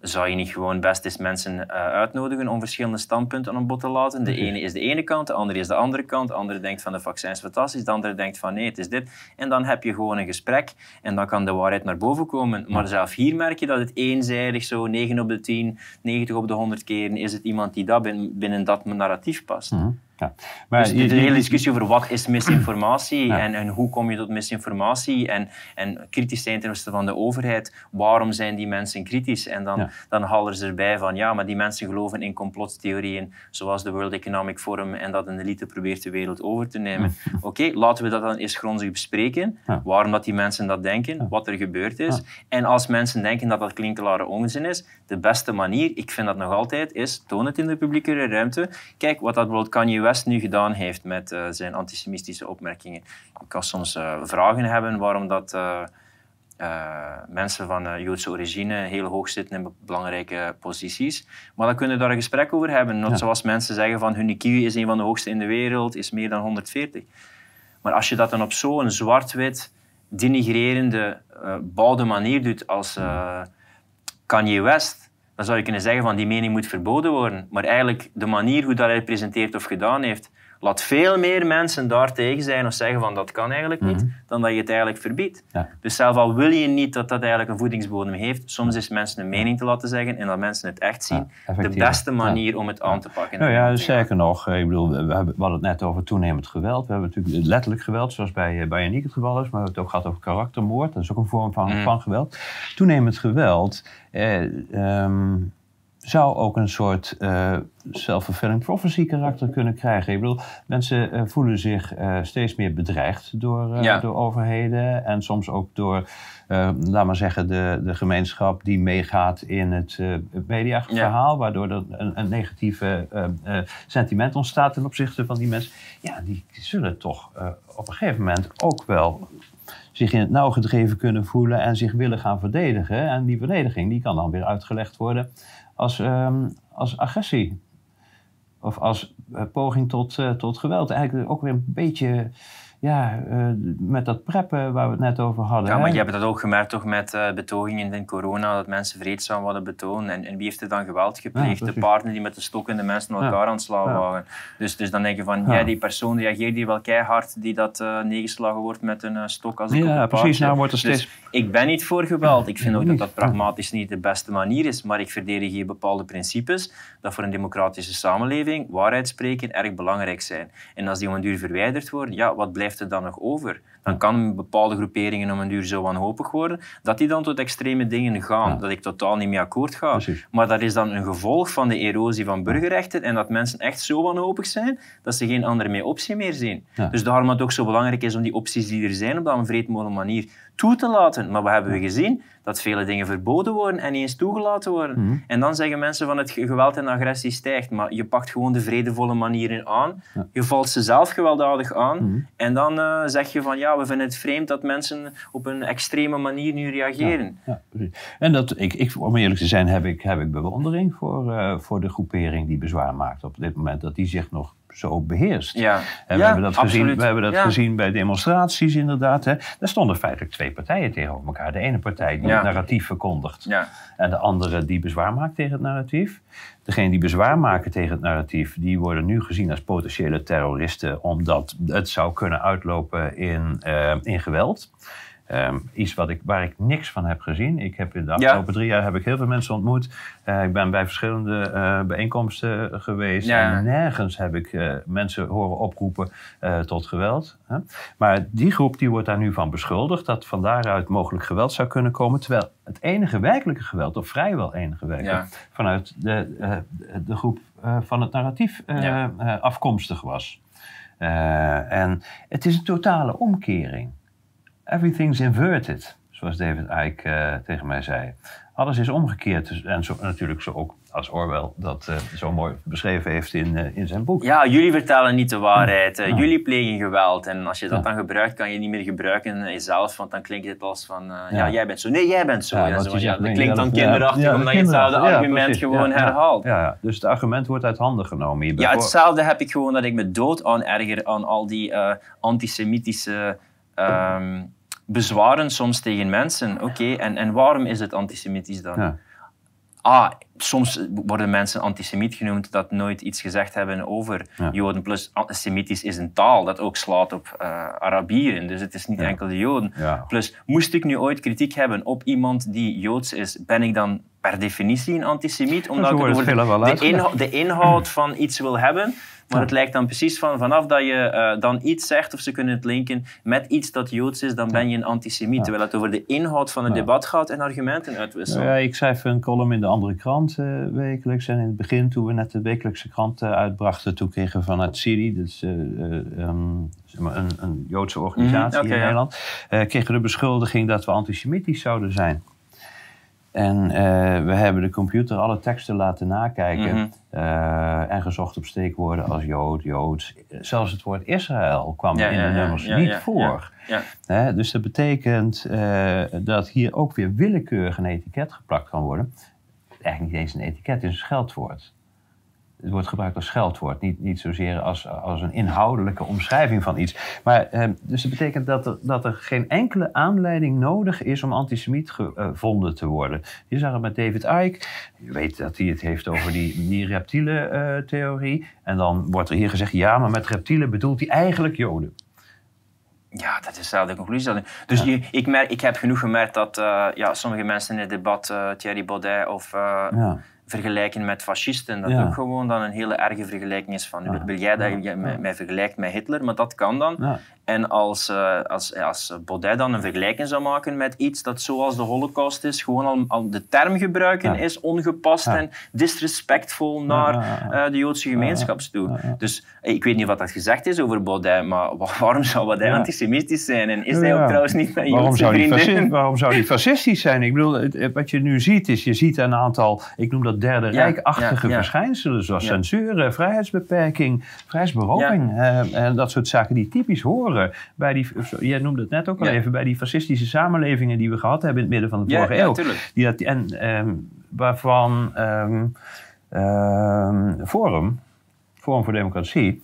zou je niet gewoon best eens mensen uh, uitnodigen om verschillende standpunten aan bod te laten? De ene is de ene kant, de andere is de andere kant. De andere denkt van de vaccins is fantastisch, de andere denkt van nee, het is dit. En dan heb je gewoon een gesprek en dan kan de waarheid naar boven komen. Maar zelf hier merk je dat het eenzijdig zo 9 op de 10, 90 op de 100 keren is het iemand die dat binnen, binnen dat narratief past. Mhm. Ja. Maar dus de, de, hele discussie over wat is misinformatie en, en hoe kom je tot misinformatie en, en kritisch zijn ten opzichte van de overheid, waarom zijn die mensen kritisch? En dan, ja. dan halen ze erbij van ja, maar die mensen geloven in complottheorieën zoals de World Economic Forum en dat een elite probeert de wereld over te nemen. Oké, laten we dat dan eens grondig bespreken, waarom dat die mensen dat denken, wat er gebeurd is. En als mensen denken dat dat klinkelare onzin is, de beste manier, ik vind dat nog altijd, is toon het in de publieke ruimte. Kijk, wat dat bijvoorbeeld Kanye West nu gedaan heeft met uh, zijn antisemitische opmerkingen. Ik kan soms uh, vragen hebben waarom dat... Uh, mensen van Joodse origine heel hoog zitten in belangrijke posities. Maar dan kunnen we daar een gesprek over hebben. Net zoals mensen zeggen van hun IQ is een van de hoogste in de wereld, is meer dan 140. Maar als je dat dan op zo'n zwart-wit, denigrerende, bouwde manier doet als Kanye West, dan zou je kunnen zeggen van die mening moet verboden worden. Maar eigenlijk de manier hoe dat hij presenteert of gedaan heeft, laat veel meer mensen daar tegen zijn of zeggen van dat kan eigenlijk niet, mhm. dan dat je het eigenlijk verbiedt. Dus zelf al wil je niet dat dat eigenlijk een voedingsbodem heeft, soms is mensen een mening te laten zeggen en dat mensen het echt zien, de beste manier om het aan te pakken.
Nou ja, zeker nog. Ik bedoel, we, hebben, we hadden het net over toenemend geweld. We hebben natuurlijk letterlijk geweld, zoals bij, bij Yannick het geval is, maar we hebben het ook gehad over karaktermoord. Dat is ook een vorm van, mhm. van geweld. Toenemend geweld... Eh, um, zou ook een soort uh, self-fulfilling prophecy karakter kunnen krijgen. Ik bedoel, mensen uh, voelen zich uh, steeds meer bedreigd door, ja. door overheden en soms ook door, laat maar zeggen, de, de gemeenschap die meegaat in het mediaverhaal, ja. waardoor er een, een negatieve sentiment ontstaat ten opzichte van die mensen. Ja, die zullen toch op een gegeven moment ook wel zich in het nauw gedreven kunnen voelen en zich willen gaan verdedigen. En die verdediging die kan dan weer uitgelegd worden als, um, als agressie. Of als uh, poging tot, uh, tot geweld. Eigenlijk ook weer een beetje ja, uh, met dat preppen waar we het net over hadden.
Ja, maar je hebt dat ook gemerkt toch met uh, betogingen in corona, dat mensen vreedzaam hadden betonen. En, en wie heeft er dan geweld gepleegd? de partner die met de stok in de mensen elkaar aan het slaan waren. Dus, dus dan denk je van, ja. die persoon reageert hier wel keihard, die dat uh, neergeslagen wordt met een stok als ik
Ja, precies. Nou wordt er dus steeds...
ik ben niet voor geweld. Ik vind ook dat dat pragmatisch niet de beste manier is, maar ik verdedig hier bepaalde principes dat voor een democratische samenleving waarheid spreken erg belangrijk zijn. En als die om een duur verwijderd worden, ja, wat blijft er dan nog over? Dan kan bepaalde groeperingen om een duur zo wanhopig worden dat die dan tot extreme dingen gaan, dat ik totaal niet mee akkoord ga. Maar dat is dan een gevolg van de erosie van burgerrechten en dat mensen echt zo wanhopig zijn dat ze geen andere meer optie meer zien. Dus daarom dat het ook zo belangrijk is om die opties die er zijn op een vreedmolen manier toe te laten. Maar wat hebben we gezien? Dat vele dingen verboden worden en niet eens toegelaten worden. Mhm. En dan zeggen mensen van het geweld en agressie stijgt. Maar je pakt gewoon de vredevolle manieren aan. Je valt ze zelf gewelddadig aan. Mhm. En dan uh, zeg je van ja, we vinden het vreemd dat mensen op een extreme manier nu reageren. Ja,
en dat, ik, ik, om eerlijk te zijn, heb ik, heb ik bewondering voor, uh, voor de groepering die bezwaar maakt op dit moment. Dat die zich nog zo beheerst. Ja. En we, hebben dat gezien, we hebben dat gezien bij demonstraties inderdaad. Hè. Daar stonden feitelijk twee partijen tegenover elkaar. De ene partij die het narratief verkondigt en de andere die bezwaar maakt tegen het narratief. Degene die bezwaar maken tegen het narratief, die worden nu gezien als potentiële terroristen omdat het zou kunnen uitlopen in, uh, in geweld. Um, iets wat ik, waar ik niks van heb gezien. Ik heb in de afgelopen drie jaar heb ik heel veel mensen ontmoet. Uh, ik ben bij verschillende uh, bijeenkomsten geweest. En nergens heb ik uh, mensen horen oproepen tot geweld. Maar die groep die wordt daar nu van beschuldigd dat van daaruit mogelijk geweld zou kunnen komen. Terwijl het enige werkelijke geweld, of vrijwel enige werkelijk, vanuit de, de groep van het narratief afkomstig was. en het is een totale omkering. Everything's inverted, zoals David Icke uh, tegen mij zei. Alles is omgekeerd. Dus, en zo, natuurlijk zo ook als Orwell dat uh, zo mooi beschreven heeft in, uh, in zijn boek.
Ja, jullie vertellen niet de waarheid. Ja. Jullie plegen geweld. En als je dat dan gebruikt, kan je niet meer gebruiken jezelf. Want dan klinkt het als van, ja. ja. jij bent zo. Nee, jij bent zo. Ja, zo dat klinkt dan kinderachtig, omdat je hetzelfde argument gewoon herhaalt.
Ja, dus het argument wordt uit handen genomen. Hierbij.
Ja, hetzelfde heb ik gewoon dat ik me dood aan erger aan al die antisemitische... Um, bezwaren soms tegen mensen. Oké, en, en waarom is het antisemitisch dan? Ja. Ah, soms worden mensen antisemiet genoemd dat nooit iets gezegd hebben over Joden. Plus, antisemitisch is een taal dat ook slaat op uh, Arabieren. Dus het is niet enkel de Joden. Plus, moest ik nu ooit kritiek hebben op iemand die Joods is, ben ik dan per definitie een antisemiet? Omdat ik over de, de inhoud van iets wil hebben Maar het lijkt dan precies van vanaf dat je eh, dan iets zegt of ze kunnen het linken met iets dat Joods is, dan ben je een antisemiet. Terwijl het over de inhoud van het debat gaat en argumenten uitwisselen.
Ja, ik schrijf een column in de andere krant uh, wekelijks. En in het begin, toen we net de wekelijkse krant uh, uitbrachten, toen kregen we vanuit Syrië, dus um, een, een, Joodse organisatie mm, in Nederland, kregen we de beschuldiging dat we antisemitisch zouden zijn. En uh, we hebben de computer alle teksten laten nakijken mm uh, en gezocht op steekwoorden als Jood, Joods. Zelfs het woord Israël kwam in de nummers niet voor. dus dat betekent uh, dat hier ook weer willekeurig een etiket geplakt kan worden. Eigenlijk niet eens een etiket, het is een scheldwoord het wordt gebruikt als scheldwoord, niet, niet zozeer als, als een inhoudelijke omschrijving van iets. Maar, eh, dus dat betekent dat er, dat er geen enkele aanleiding nodig is om antisemiet gevonden te worden. Je zag het met David Icke, je weet dat hij het heeft over die, die reptiele theorie. En dan wordt er hier gezegd, ja, maar met reptielen bedoelt hij eigenlijk Joden.
Ja, dat is dezelfde conclusie. Dus je, ik, merk, ik heb genoeg gemerkt dat uh, ja, sommige mensen in het debat, uh, Thierry Baudet of uh, ja vergelijken met fascisten. Dat ook gewoon dan een hele erge vergelijking is van, wil jij dat je mij vergelijkt met Hitler? Maar dat kan dan. En als, uh, als, als Baudet dan een vergelijking zou maken met iets dat zoals de holocaust is, gewoon al, al de term gebruiken is ongepast en disrespectvol naar uh, de Joodse gemeenschap toe. Dus ik weet niet wat dat gezegd is over Baudet, maar waarom zou Baudet antisemitisch zijn? En is hij ook trouwens niet
waarom
Joodse
zou vrienden? waarom zou hij fascistisch zijn? Ik bedoel, wat je nu ziet is, je ziet een aantal, ik noem dat derde rijkachtige verschijnselen, zoals censuur, vrijheidsbeperking, vrijheidsberoving en dat soort zaken die typisch horen bij die, jij noemde het net ook al even, bij die fascistische samenlevingen die we gehad hebben in het midden van de vorige eeuw. Die dat, en um, waarvan um, um, Forum, Forum voor Democratie,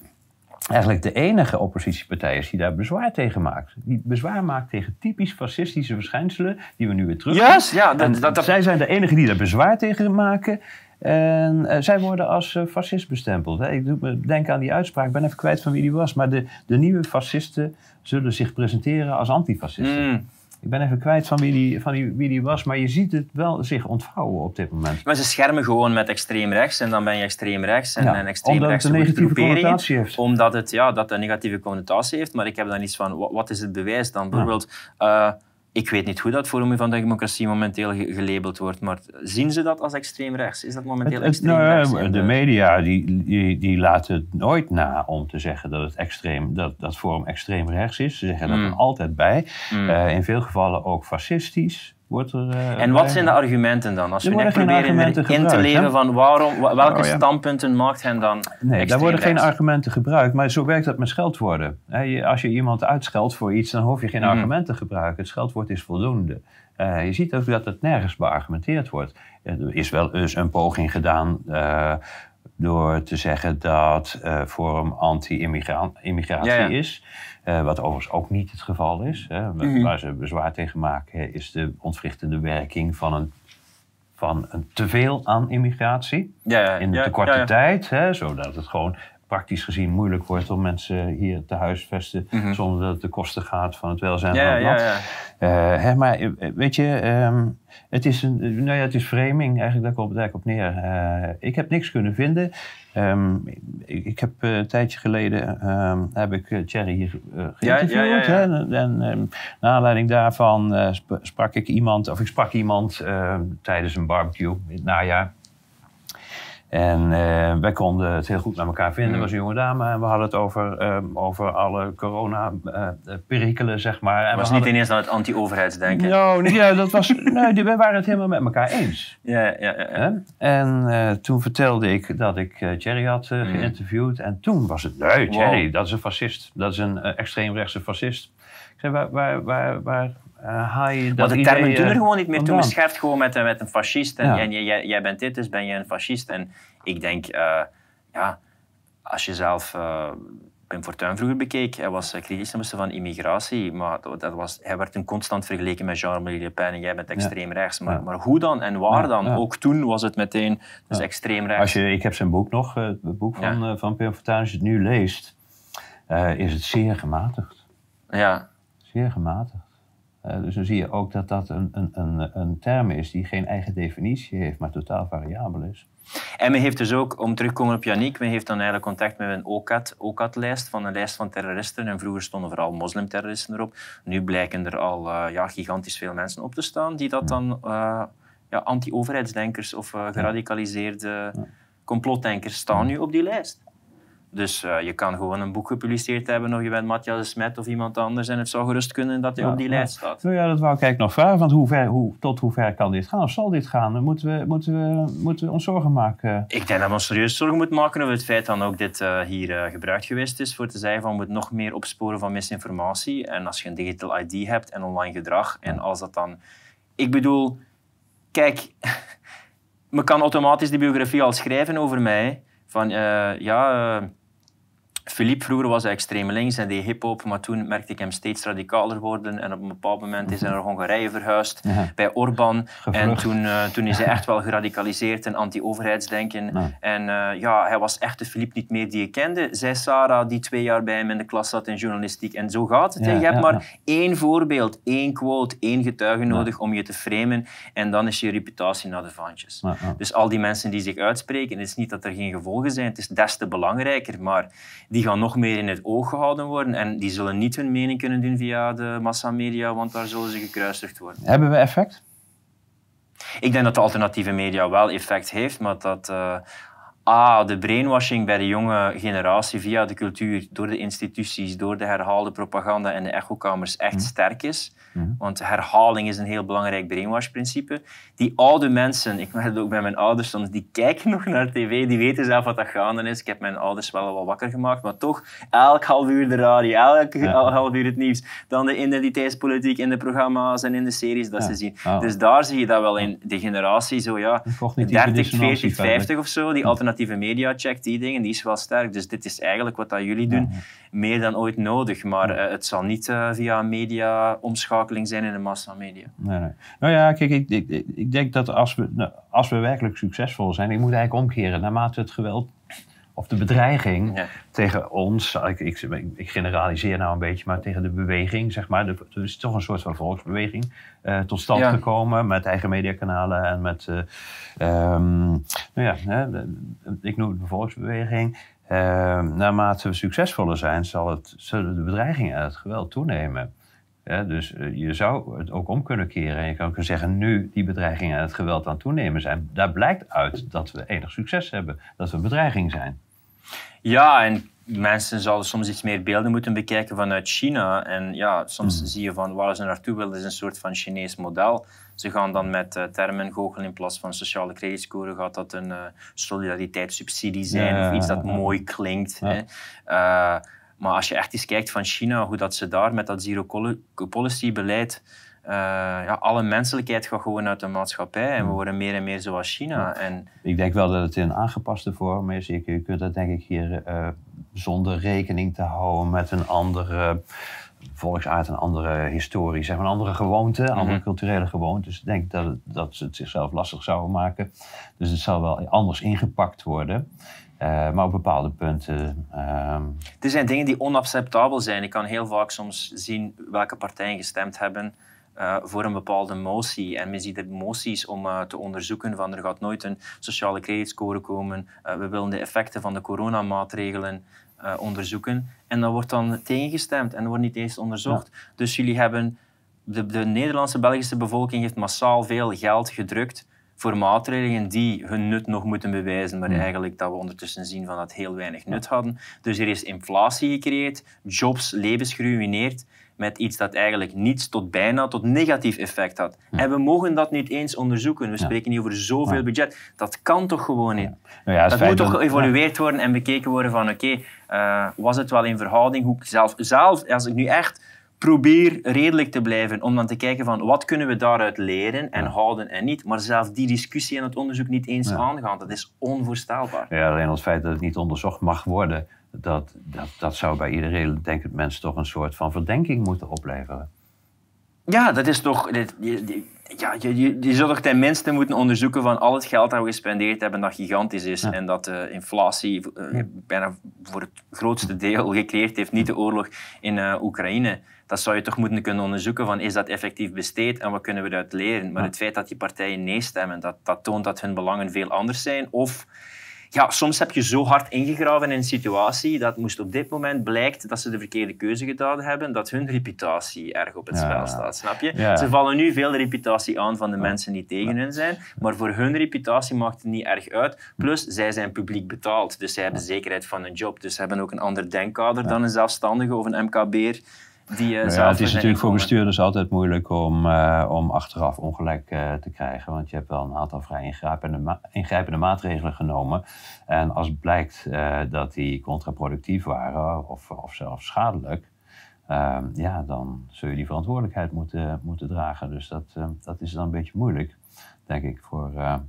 eigenlijk de enige oppositiepartij is die daar bezwaar tegen maakt. Die bezwaar maakt tegen typisch fascistische verschijnselen die we nu weer terug
yes, ja, dat,
dat, Zij zijn de enige die daar bezwaar tegen maken. En uh, zij worden als uh, fascist bestempeld. Hè. Ik denk aan die uitspraak, ik ben even kwijt van wie die was. Maar de, de nieuwe fascisten zullen zich presenteren als antifascisten. Mm. Ik ben even kwijt van wie die, van die, wie die was, maar je ziet het wel zich ontvouwen op dit moment.
Maar ze schermen gewoon met extreem rechts en dan ben je extreem rechts en,
ja,
en extreem
omdat
rechts
het een negatieve connotatie heeft.
Omdat het ja, dat een negatieve connotatie heeft, maar ik heb dan iets van, wat, is het bewijs dan? Bijvoorbeeld, uh, ik weet niet hoe dat Forum van de Democratie momenteel gelabeld wordt, maar zien ze dat als extreem rechts? Is dat momenteel het, extreem nou, rechts?
De, media die, die, die laten het nooit na om te zeggen dat het extreem, dat, dat Forum extreem rechts is. Ze zeggen dat er mm. altijd bij. Mm. Uh, in veel gevallen ook fascistisch. Wordt er, uh,
en wat zijn de argumenten dan? Als we net proberen in te leven van waarom, welke oh, standpunten maakt hen dan
Nee, daar worden geen argumenten gebruikt, maar zo werkt dat met scheldwoorden. Als je iemand uitscheldt voor iets, dan hoef je geen mhm. argumenten te gebruiken. Het scheldwoord is voldoende. Uh, je ziet ook dat het nergens beargumenteerd wordt. Er is wel eens een poging gedaan uh, door te zeggen dat uh, Forum anti-immigratie is. Uh, wat overigens ook niet het geval is. Hè. Mm Waar ze bezwaar tegen maken is de ontwrichtende werking van een, van een teveel aan immigratie. Ja, ja, in te korte tijd. Hè, zodat het gewoon praktisch gezien moeilijk wordt om mensen hier te huisvesten mm zonder dat het de kosten gaat van het welzijn van het land. Ja, ja. Uh, maar eh, weet je, um, het is, een, nou ja, het is framing, eigenlijk daar komt het eigenlijk op neer. Uh, ik heb niks kunnen vinden. Um, ik, ik, heb uh, een tijdje geleden um, heb ik Thierry hier geïnterviewd. Hè, en naar aanleiding daarvan sprak ik iemand, of ik sprak iemand tijdens een barbecue in het najaar. En uh, wij konden het heel goed met elkaar vinden. Het was een jonge dame en we hadden het over, um, over alle corona-perikelen, uh, zeg maar.
Het was niet ineens aan het anti-overheidsdenken.
Nou, ja, dat was, nee, we waren het helemaal met elkaar eens.
Ja, ja, ja. ja.
En toen vertelde ik dat ik Thierry had mm. geïnterviewd. En toen was het, nee, Thierry, wow. dat is een fascist. Dat is een extreemrechtse fascist. Ik zei, waar, waar, waar, waar uh, je dat
maar de termen doen er gewoon niet meer toe. Je scherft gewoon met, met een fascist. En ja. jij, jij, bent dit, dus ben je een fascist. En ik denk, uh, ja, als je zelf Pim Fortuyn vroeger bekeek, hij was kritisch van immigratie, maar dat was, hij werd een constant vergeleken met Jean-Marie Le Pen en jij bent extreem rechts. Maar, maar hoe dan en waar dan? Ook toen was het meteen dus extreem rechts.
Als je, ik heb zijn boek nog, het boek van, van Pim Fortuyn, als je het nu leest, is het zeer gematigd.
Ja.
Zeer gematigd. Uh, dus dan zie je ook dat dat een, een, een, een term is die geen eigen definitie heeft, maar totaal variabel is.
En men heeft dus ook, om terug te komen op Yannick, men heeft dan eigenlijk contact met een OCAT-lijst van een lijst van terroristen. En vroeger stonden vooral moslimterroristen erop. Nu blijken er al uh, ja, gigantisch veel mensen op te staan die dat dan uh, ja, anti-overheidsdenkers of geradicaliseerde complotdenkers staan nu op die lijst. Dus uh, je kan gewoon een boek gepubliceerd hebben of je bent Matthias Smet of iemand anders en het zou gerust kunnen dat hij op die lijst staat.
Nou ja, dat wou ik eigenlijk nog vragen. Want hoe ver, hoe, tot hoe ver kan dit gaan? Of zal dit gaan? Moeten we, moeten we, moeten we ons zorgen maken?
Ik denk dat we ons serieus zorgen moeten maken over het feit dat ook dit uh, hier uh, gebruikt geweest is voor te zeggen van we moeten nog meer opsporen van misinformatie. En als je een digital ID hebt en online gedrag en als dat dan... Ik bedoel, kijk, me kan automatisch die biografie al schrijven over mij. Van ja Philippe vroeger was hij extreem links en deed hip-hop, maar toen merkte ik hem steeds radicaler worden. En op een bepaald moment is hij naar Hongarije verhuisd bij Orbán. En toen, uh, toen is hij echt wel geradicaliseerd en anti-overheidsdenken. En uh, ja, hij was echt de Philippe niet meer die je kende. Zij Sarah, die twee jaar bij hem in de klas zat in journalistiek. En zo gaat het. Ja, je hebt maar één voorbeeld, één quote, één getuige nodig om je te framen. En dan is je reputatie naar de vaantjes. Dus al die mensen die zich uitspreken, het is niet dat er geen gevolgen zijn. Het is des te belangrijker, maar die gaan nog meer in het oog gehouden worden en die zullen niet hun mening kunnen doen via de massamedia, want daar zullen ze gekruisigd worden.
Hebben we effect?
Ik denk dat de alternatieve media wel effect heeft, maar dat uh, A, de brainwashing bij de jonge generatie via de cultuur, door de instituties, door de herhaalde propaganda en de echokamers echt mhm. sterk is. Mhm. Want herhaling is een heel belangrijk brainwash-principe. Die oude mensen, ik merk het ook bij mijn ouders soms, die kijken nog naar tv, die weten zelf wat dat gaande is. Ik heb mijn ouders wel wat wakker gemaakt, maar toch elk half uur de radio, elk half uur het nieuws. Dan de identiteitspolitiek in de programma's en in de series dat ze zien. Oh. Dus daar zie je dat wel in de generatie, zo ja, 30, 40, 50 of zo, die alternatieve media checkt, die dingen, die is wel sterk. Dus dit is eigenlijk wat dat jullie doen, meer dan ooit nodig. Maar uh, het zal niet uh, via media omschakelen zijn in de massamedia.
Nee, nee. Nou ja, kijk, ik, ik, ik denk dat als we, nou, als we werkelijk succesvol zijn, ik moet eigenlijk omkeren, naarmate het geweld of de bedreiging tegen ons, ik, ik, ik, generaliseer nou een beetje, maar tegen de beweging, zeg maar, er is toch een soort van volksbeweging uh, tot stand gekomen met eigen mediakanalen en met, uh, um, nou ja, hè, ik noem het de volksbeweging. Uh, naarmate we succesvoller zijn, zal het, zullen de bedreigingen en het geweld toenemen dus eh, je zou het ook om kunnen keren. En je kan kunnen zeggen, nu die bedreigingen en het geweld aan het toenemen zijn. Daar blijkt uit dat we enig succes hebben. Dat we bedreiging zijn.
Ja, en mensen zouden soms iets meer beelden moeten bekijken vanuit China. En ja, soms hmm. zie je van waar ze naartoe willen, is een soort van Chinees model. Ze gaan dan met uh, termen goochelen in plaats van sociale creditscore. Gaat dat een uh, solidariteitssubsidie zijn of iets dat mooi klinkt. Hè? Maar als je echt eens kijkt van China, hoe dat ze daar met dat zero-policy beleid uh, ja, alle menselijkheid gaat gewoon uit de maatschappij en we hmm. worden meer en meer zoals China. En...
Ik denk wel dat het in een aangepaste vorm is. Je kunt dat denk ik hier uh, zonder rekening te houden met een andere volksaard, een andere historie, zeg maar een andere gewoonte, een andere mhm. culturele gewoonte. Dus ik denk dat, het, dat ze het zichzelf lastig zouden maken. Dus het zal wel anders ingepakt worden. Uh, maar op bepaalde punten. Uh...
Er zijn dingen die onacceptabel zijn. Ik kan heel vaak soms zien welke partijen gestemd hebben uh, voor een bepaalde motie. En men ziet er moties om uh, te onderzoeken van er gaat nooit een sociale creditscore komen. we willen de effecten van de coronamaatregelen onderzoeken. En dat wordt dan tegengestemd en wordt niet eens onderzocht. Dus jullie hebben... De, de Nederlandse Belgische bevolking heeft massaal veel geld gedrukt voor maatregelen die hun nut nog moeten bewijzen, maar eigenlijk dat we ondertussen zien van dat heel weinig nut hadden. Dus er is inflatie gecreëerd, jobs, levens geruineerd met iets dat eigenlijk niets tot bijna tot negatief effect had. En we mogen dat niet eens onderzoeken. We spreken hier over zoveel budget. Dat kan toch gewoon niet? Nou ja, dat moet toch geëvalueerd worden en bekeken worden van oké, eh, was het wel in verhouding? Hoe zelf, zelf, als ik nu echt probeer redelijk te blijven om dan te kijken van wat kunnen we daaruit leren en houden en niet. Maar zelf die discussie en het onderzoek niet eens aangaan, dat is onvoorstelbaar.
Ja, alleen het feit dat het niet onderzocht mag worden, dat, dat, dat zou bij iedereen, denk ik, mensen toch een soort van verdenking moeten opleveren.
Ja, dat is toch... Ja, je, je, je zou toch tenminste moeten onderzoeken van al het geld dat we gespendeerd hebben dat gigantisch is en dat de inflatie uh, bijna voor het grootste deel gecreëerd heeft, niet de oorlog in uh, Oekraïne. dat zou je toch moeten kunnen onderzoeken van is dat effectief besteed en wat kunnen we eruit leren. Maar het feit dat die partijen nee stemmen, dat, dat toont dat hun belangen veel anders zijn. Of ja, soms heb je zo hard ingegraven in een situatie dat moest op dit moment blijkt dat ze de verkeerde keuze gedaan hebben, dat hun reputatie erg op het spel staat, snap je? Ze vallen nu veel de reputatie aan van de mensen die tegen hun zijn, maar voor hun reputatie maakt het niet erg uit. Plus, zij zijn publiek betaald, dus zij hebben zekerheid van hun job. Dus ze hebben ook een ander denkkader dan een zelfstandige of een MKB'er die, uh,
ja, het is natuurlijk voor bestuurders altijd moeilijk om, uh, om achteraf ongelijk uh, te krijgen. Want je hebt wel een aantal vrij ingrijpende, ma ingrijpende maatregelen genomen. En als blijkt dat die contraproductief waren of, of zelfs schadelijk, ehm, ja, dan zul je die verantwoordelijkheid moeten, moeten dragen. Dus dat, dat is dan een beetje moeilijk, denk ik, voor,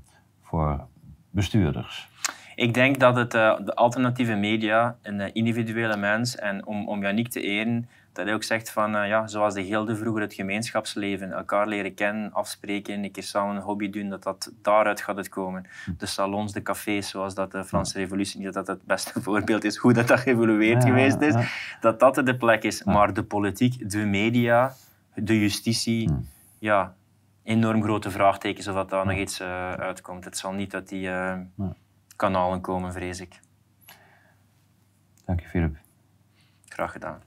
voor bestuurders.
Ik denk dat het, de alternatieve media, een individuele mens, en om, om Yannick te eren, dat hij ook zegt van, uh, ja, zoals de gilde vroeger het gemeenschapsleven, elkaar leren kennen, afspreken, een keer samen een hobby doen, dat dat daaruit gaat het komen. De salons, de cafés, zoals dat de Franse revolutie, niet dat dat het beste voorbeeld is, hoe dat, dat geëvolueerd geweest is, dat dat de plek is. Maar de politiek, de media, de justitie, ja, enorm grote vraagtekens of dat daar nog iets uh, uitkomt. Het zal niet uit die uh, kanalen komen, vrees ik.
Dank je, Philip.
Graag gedaan.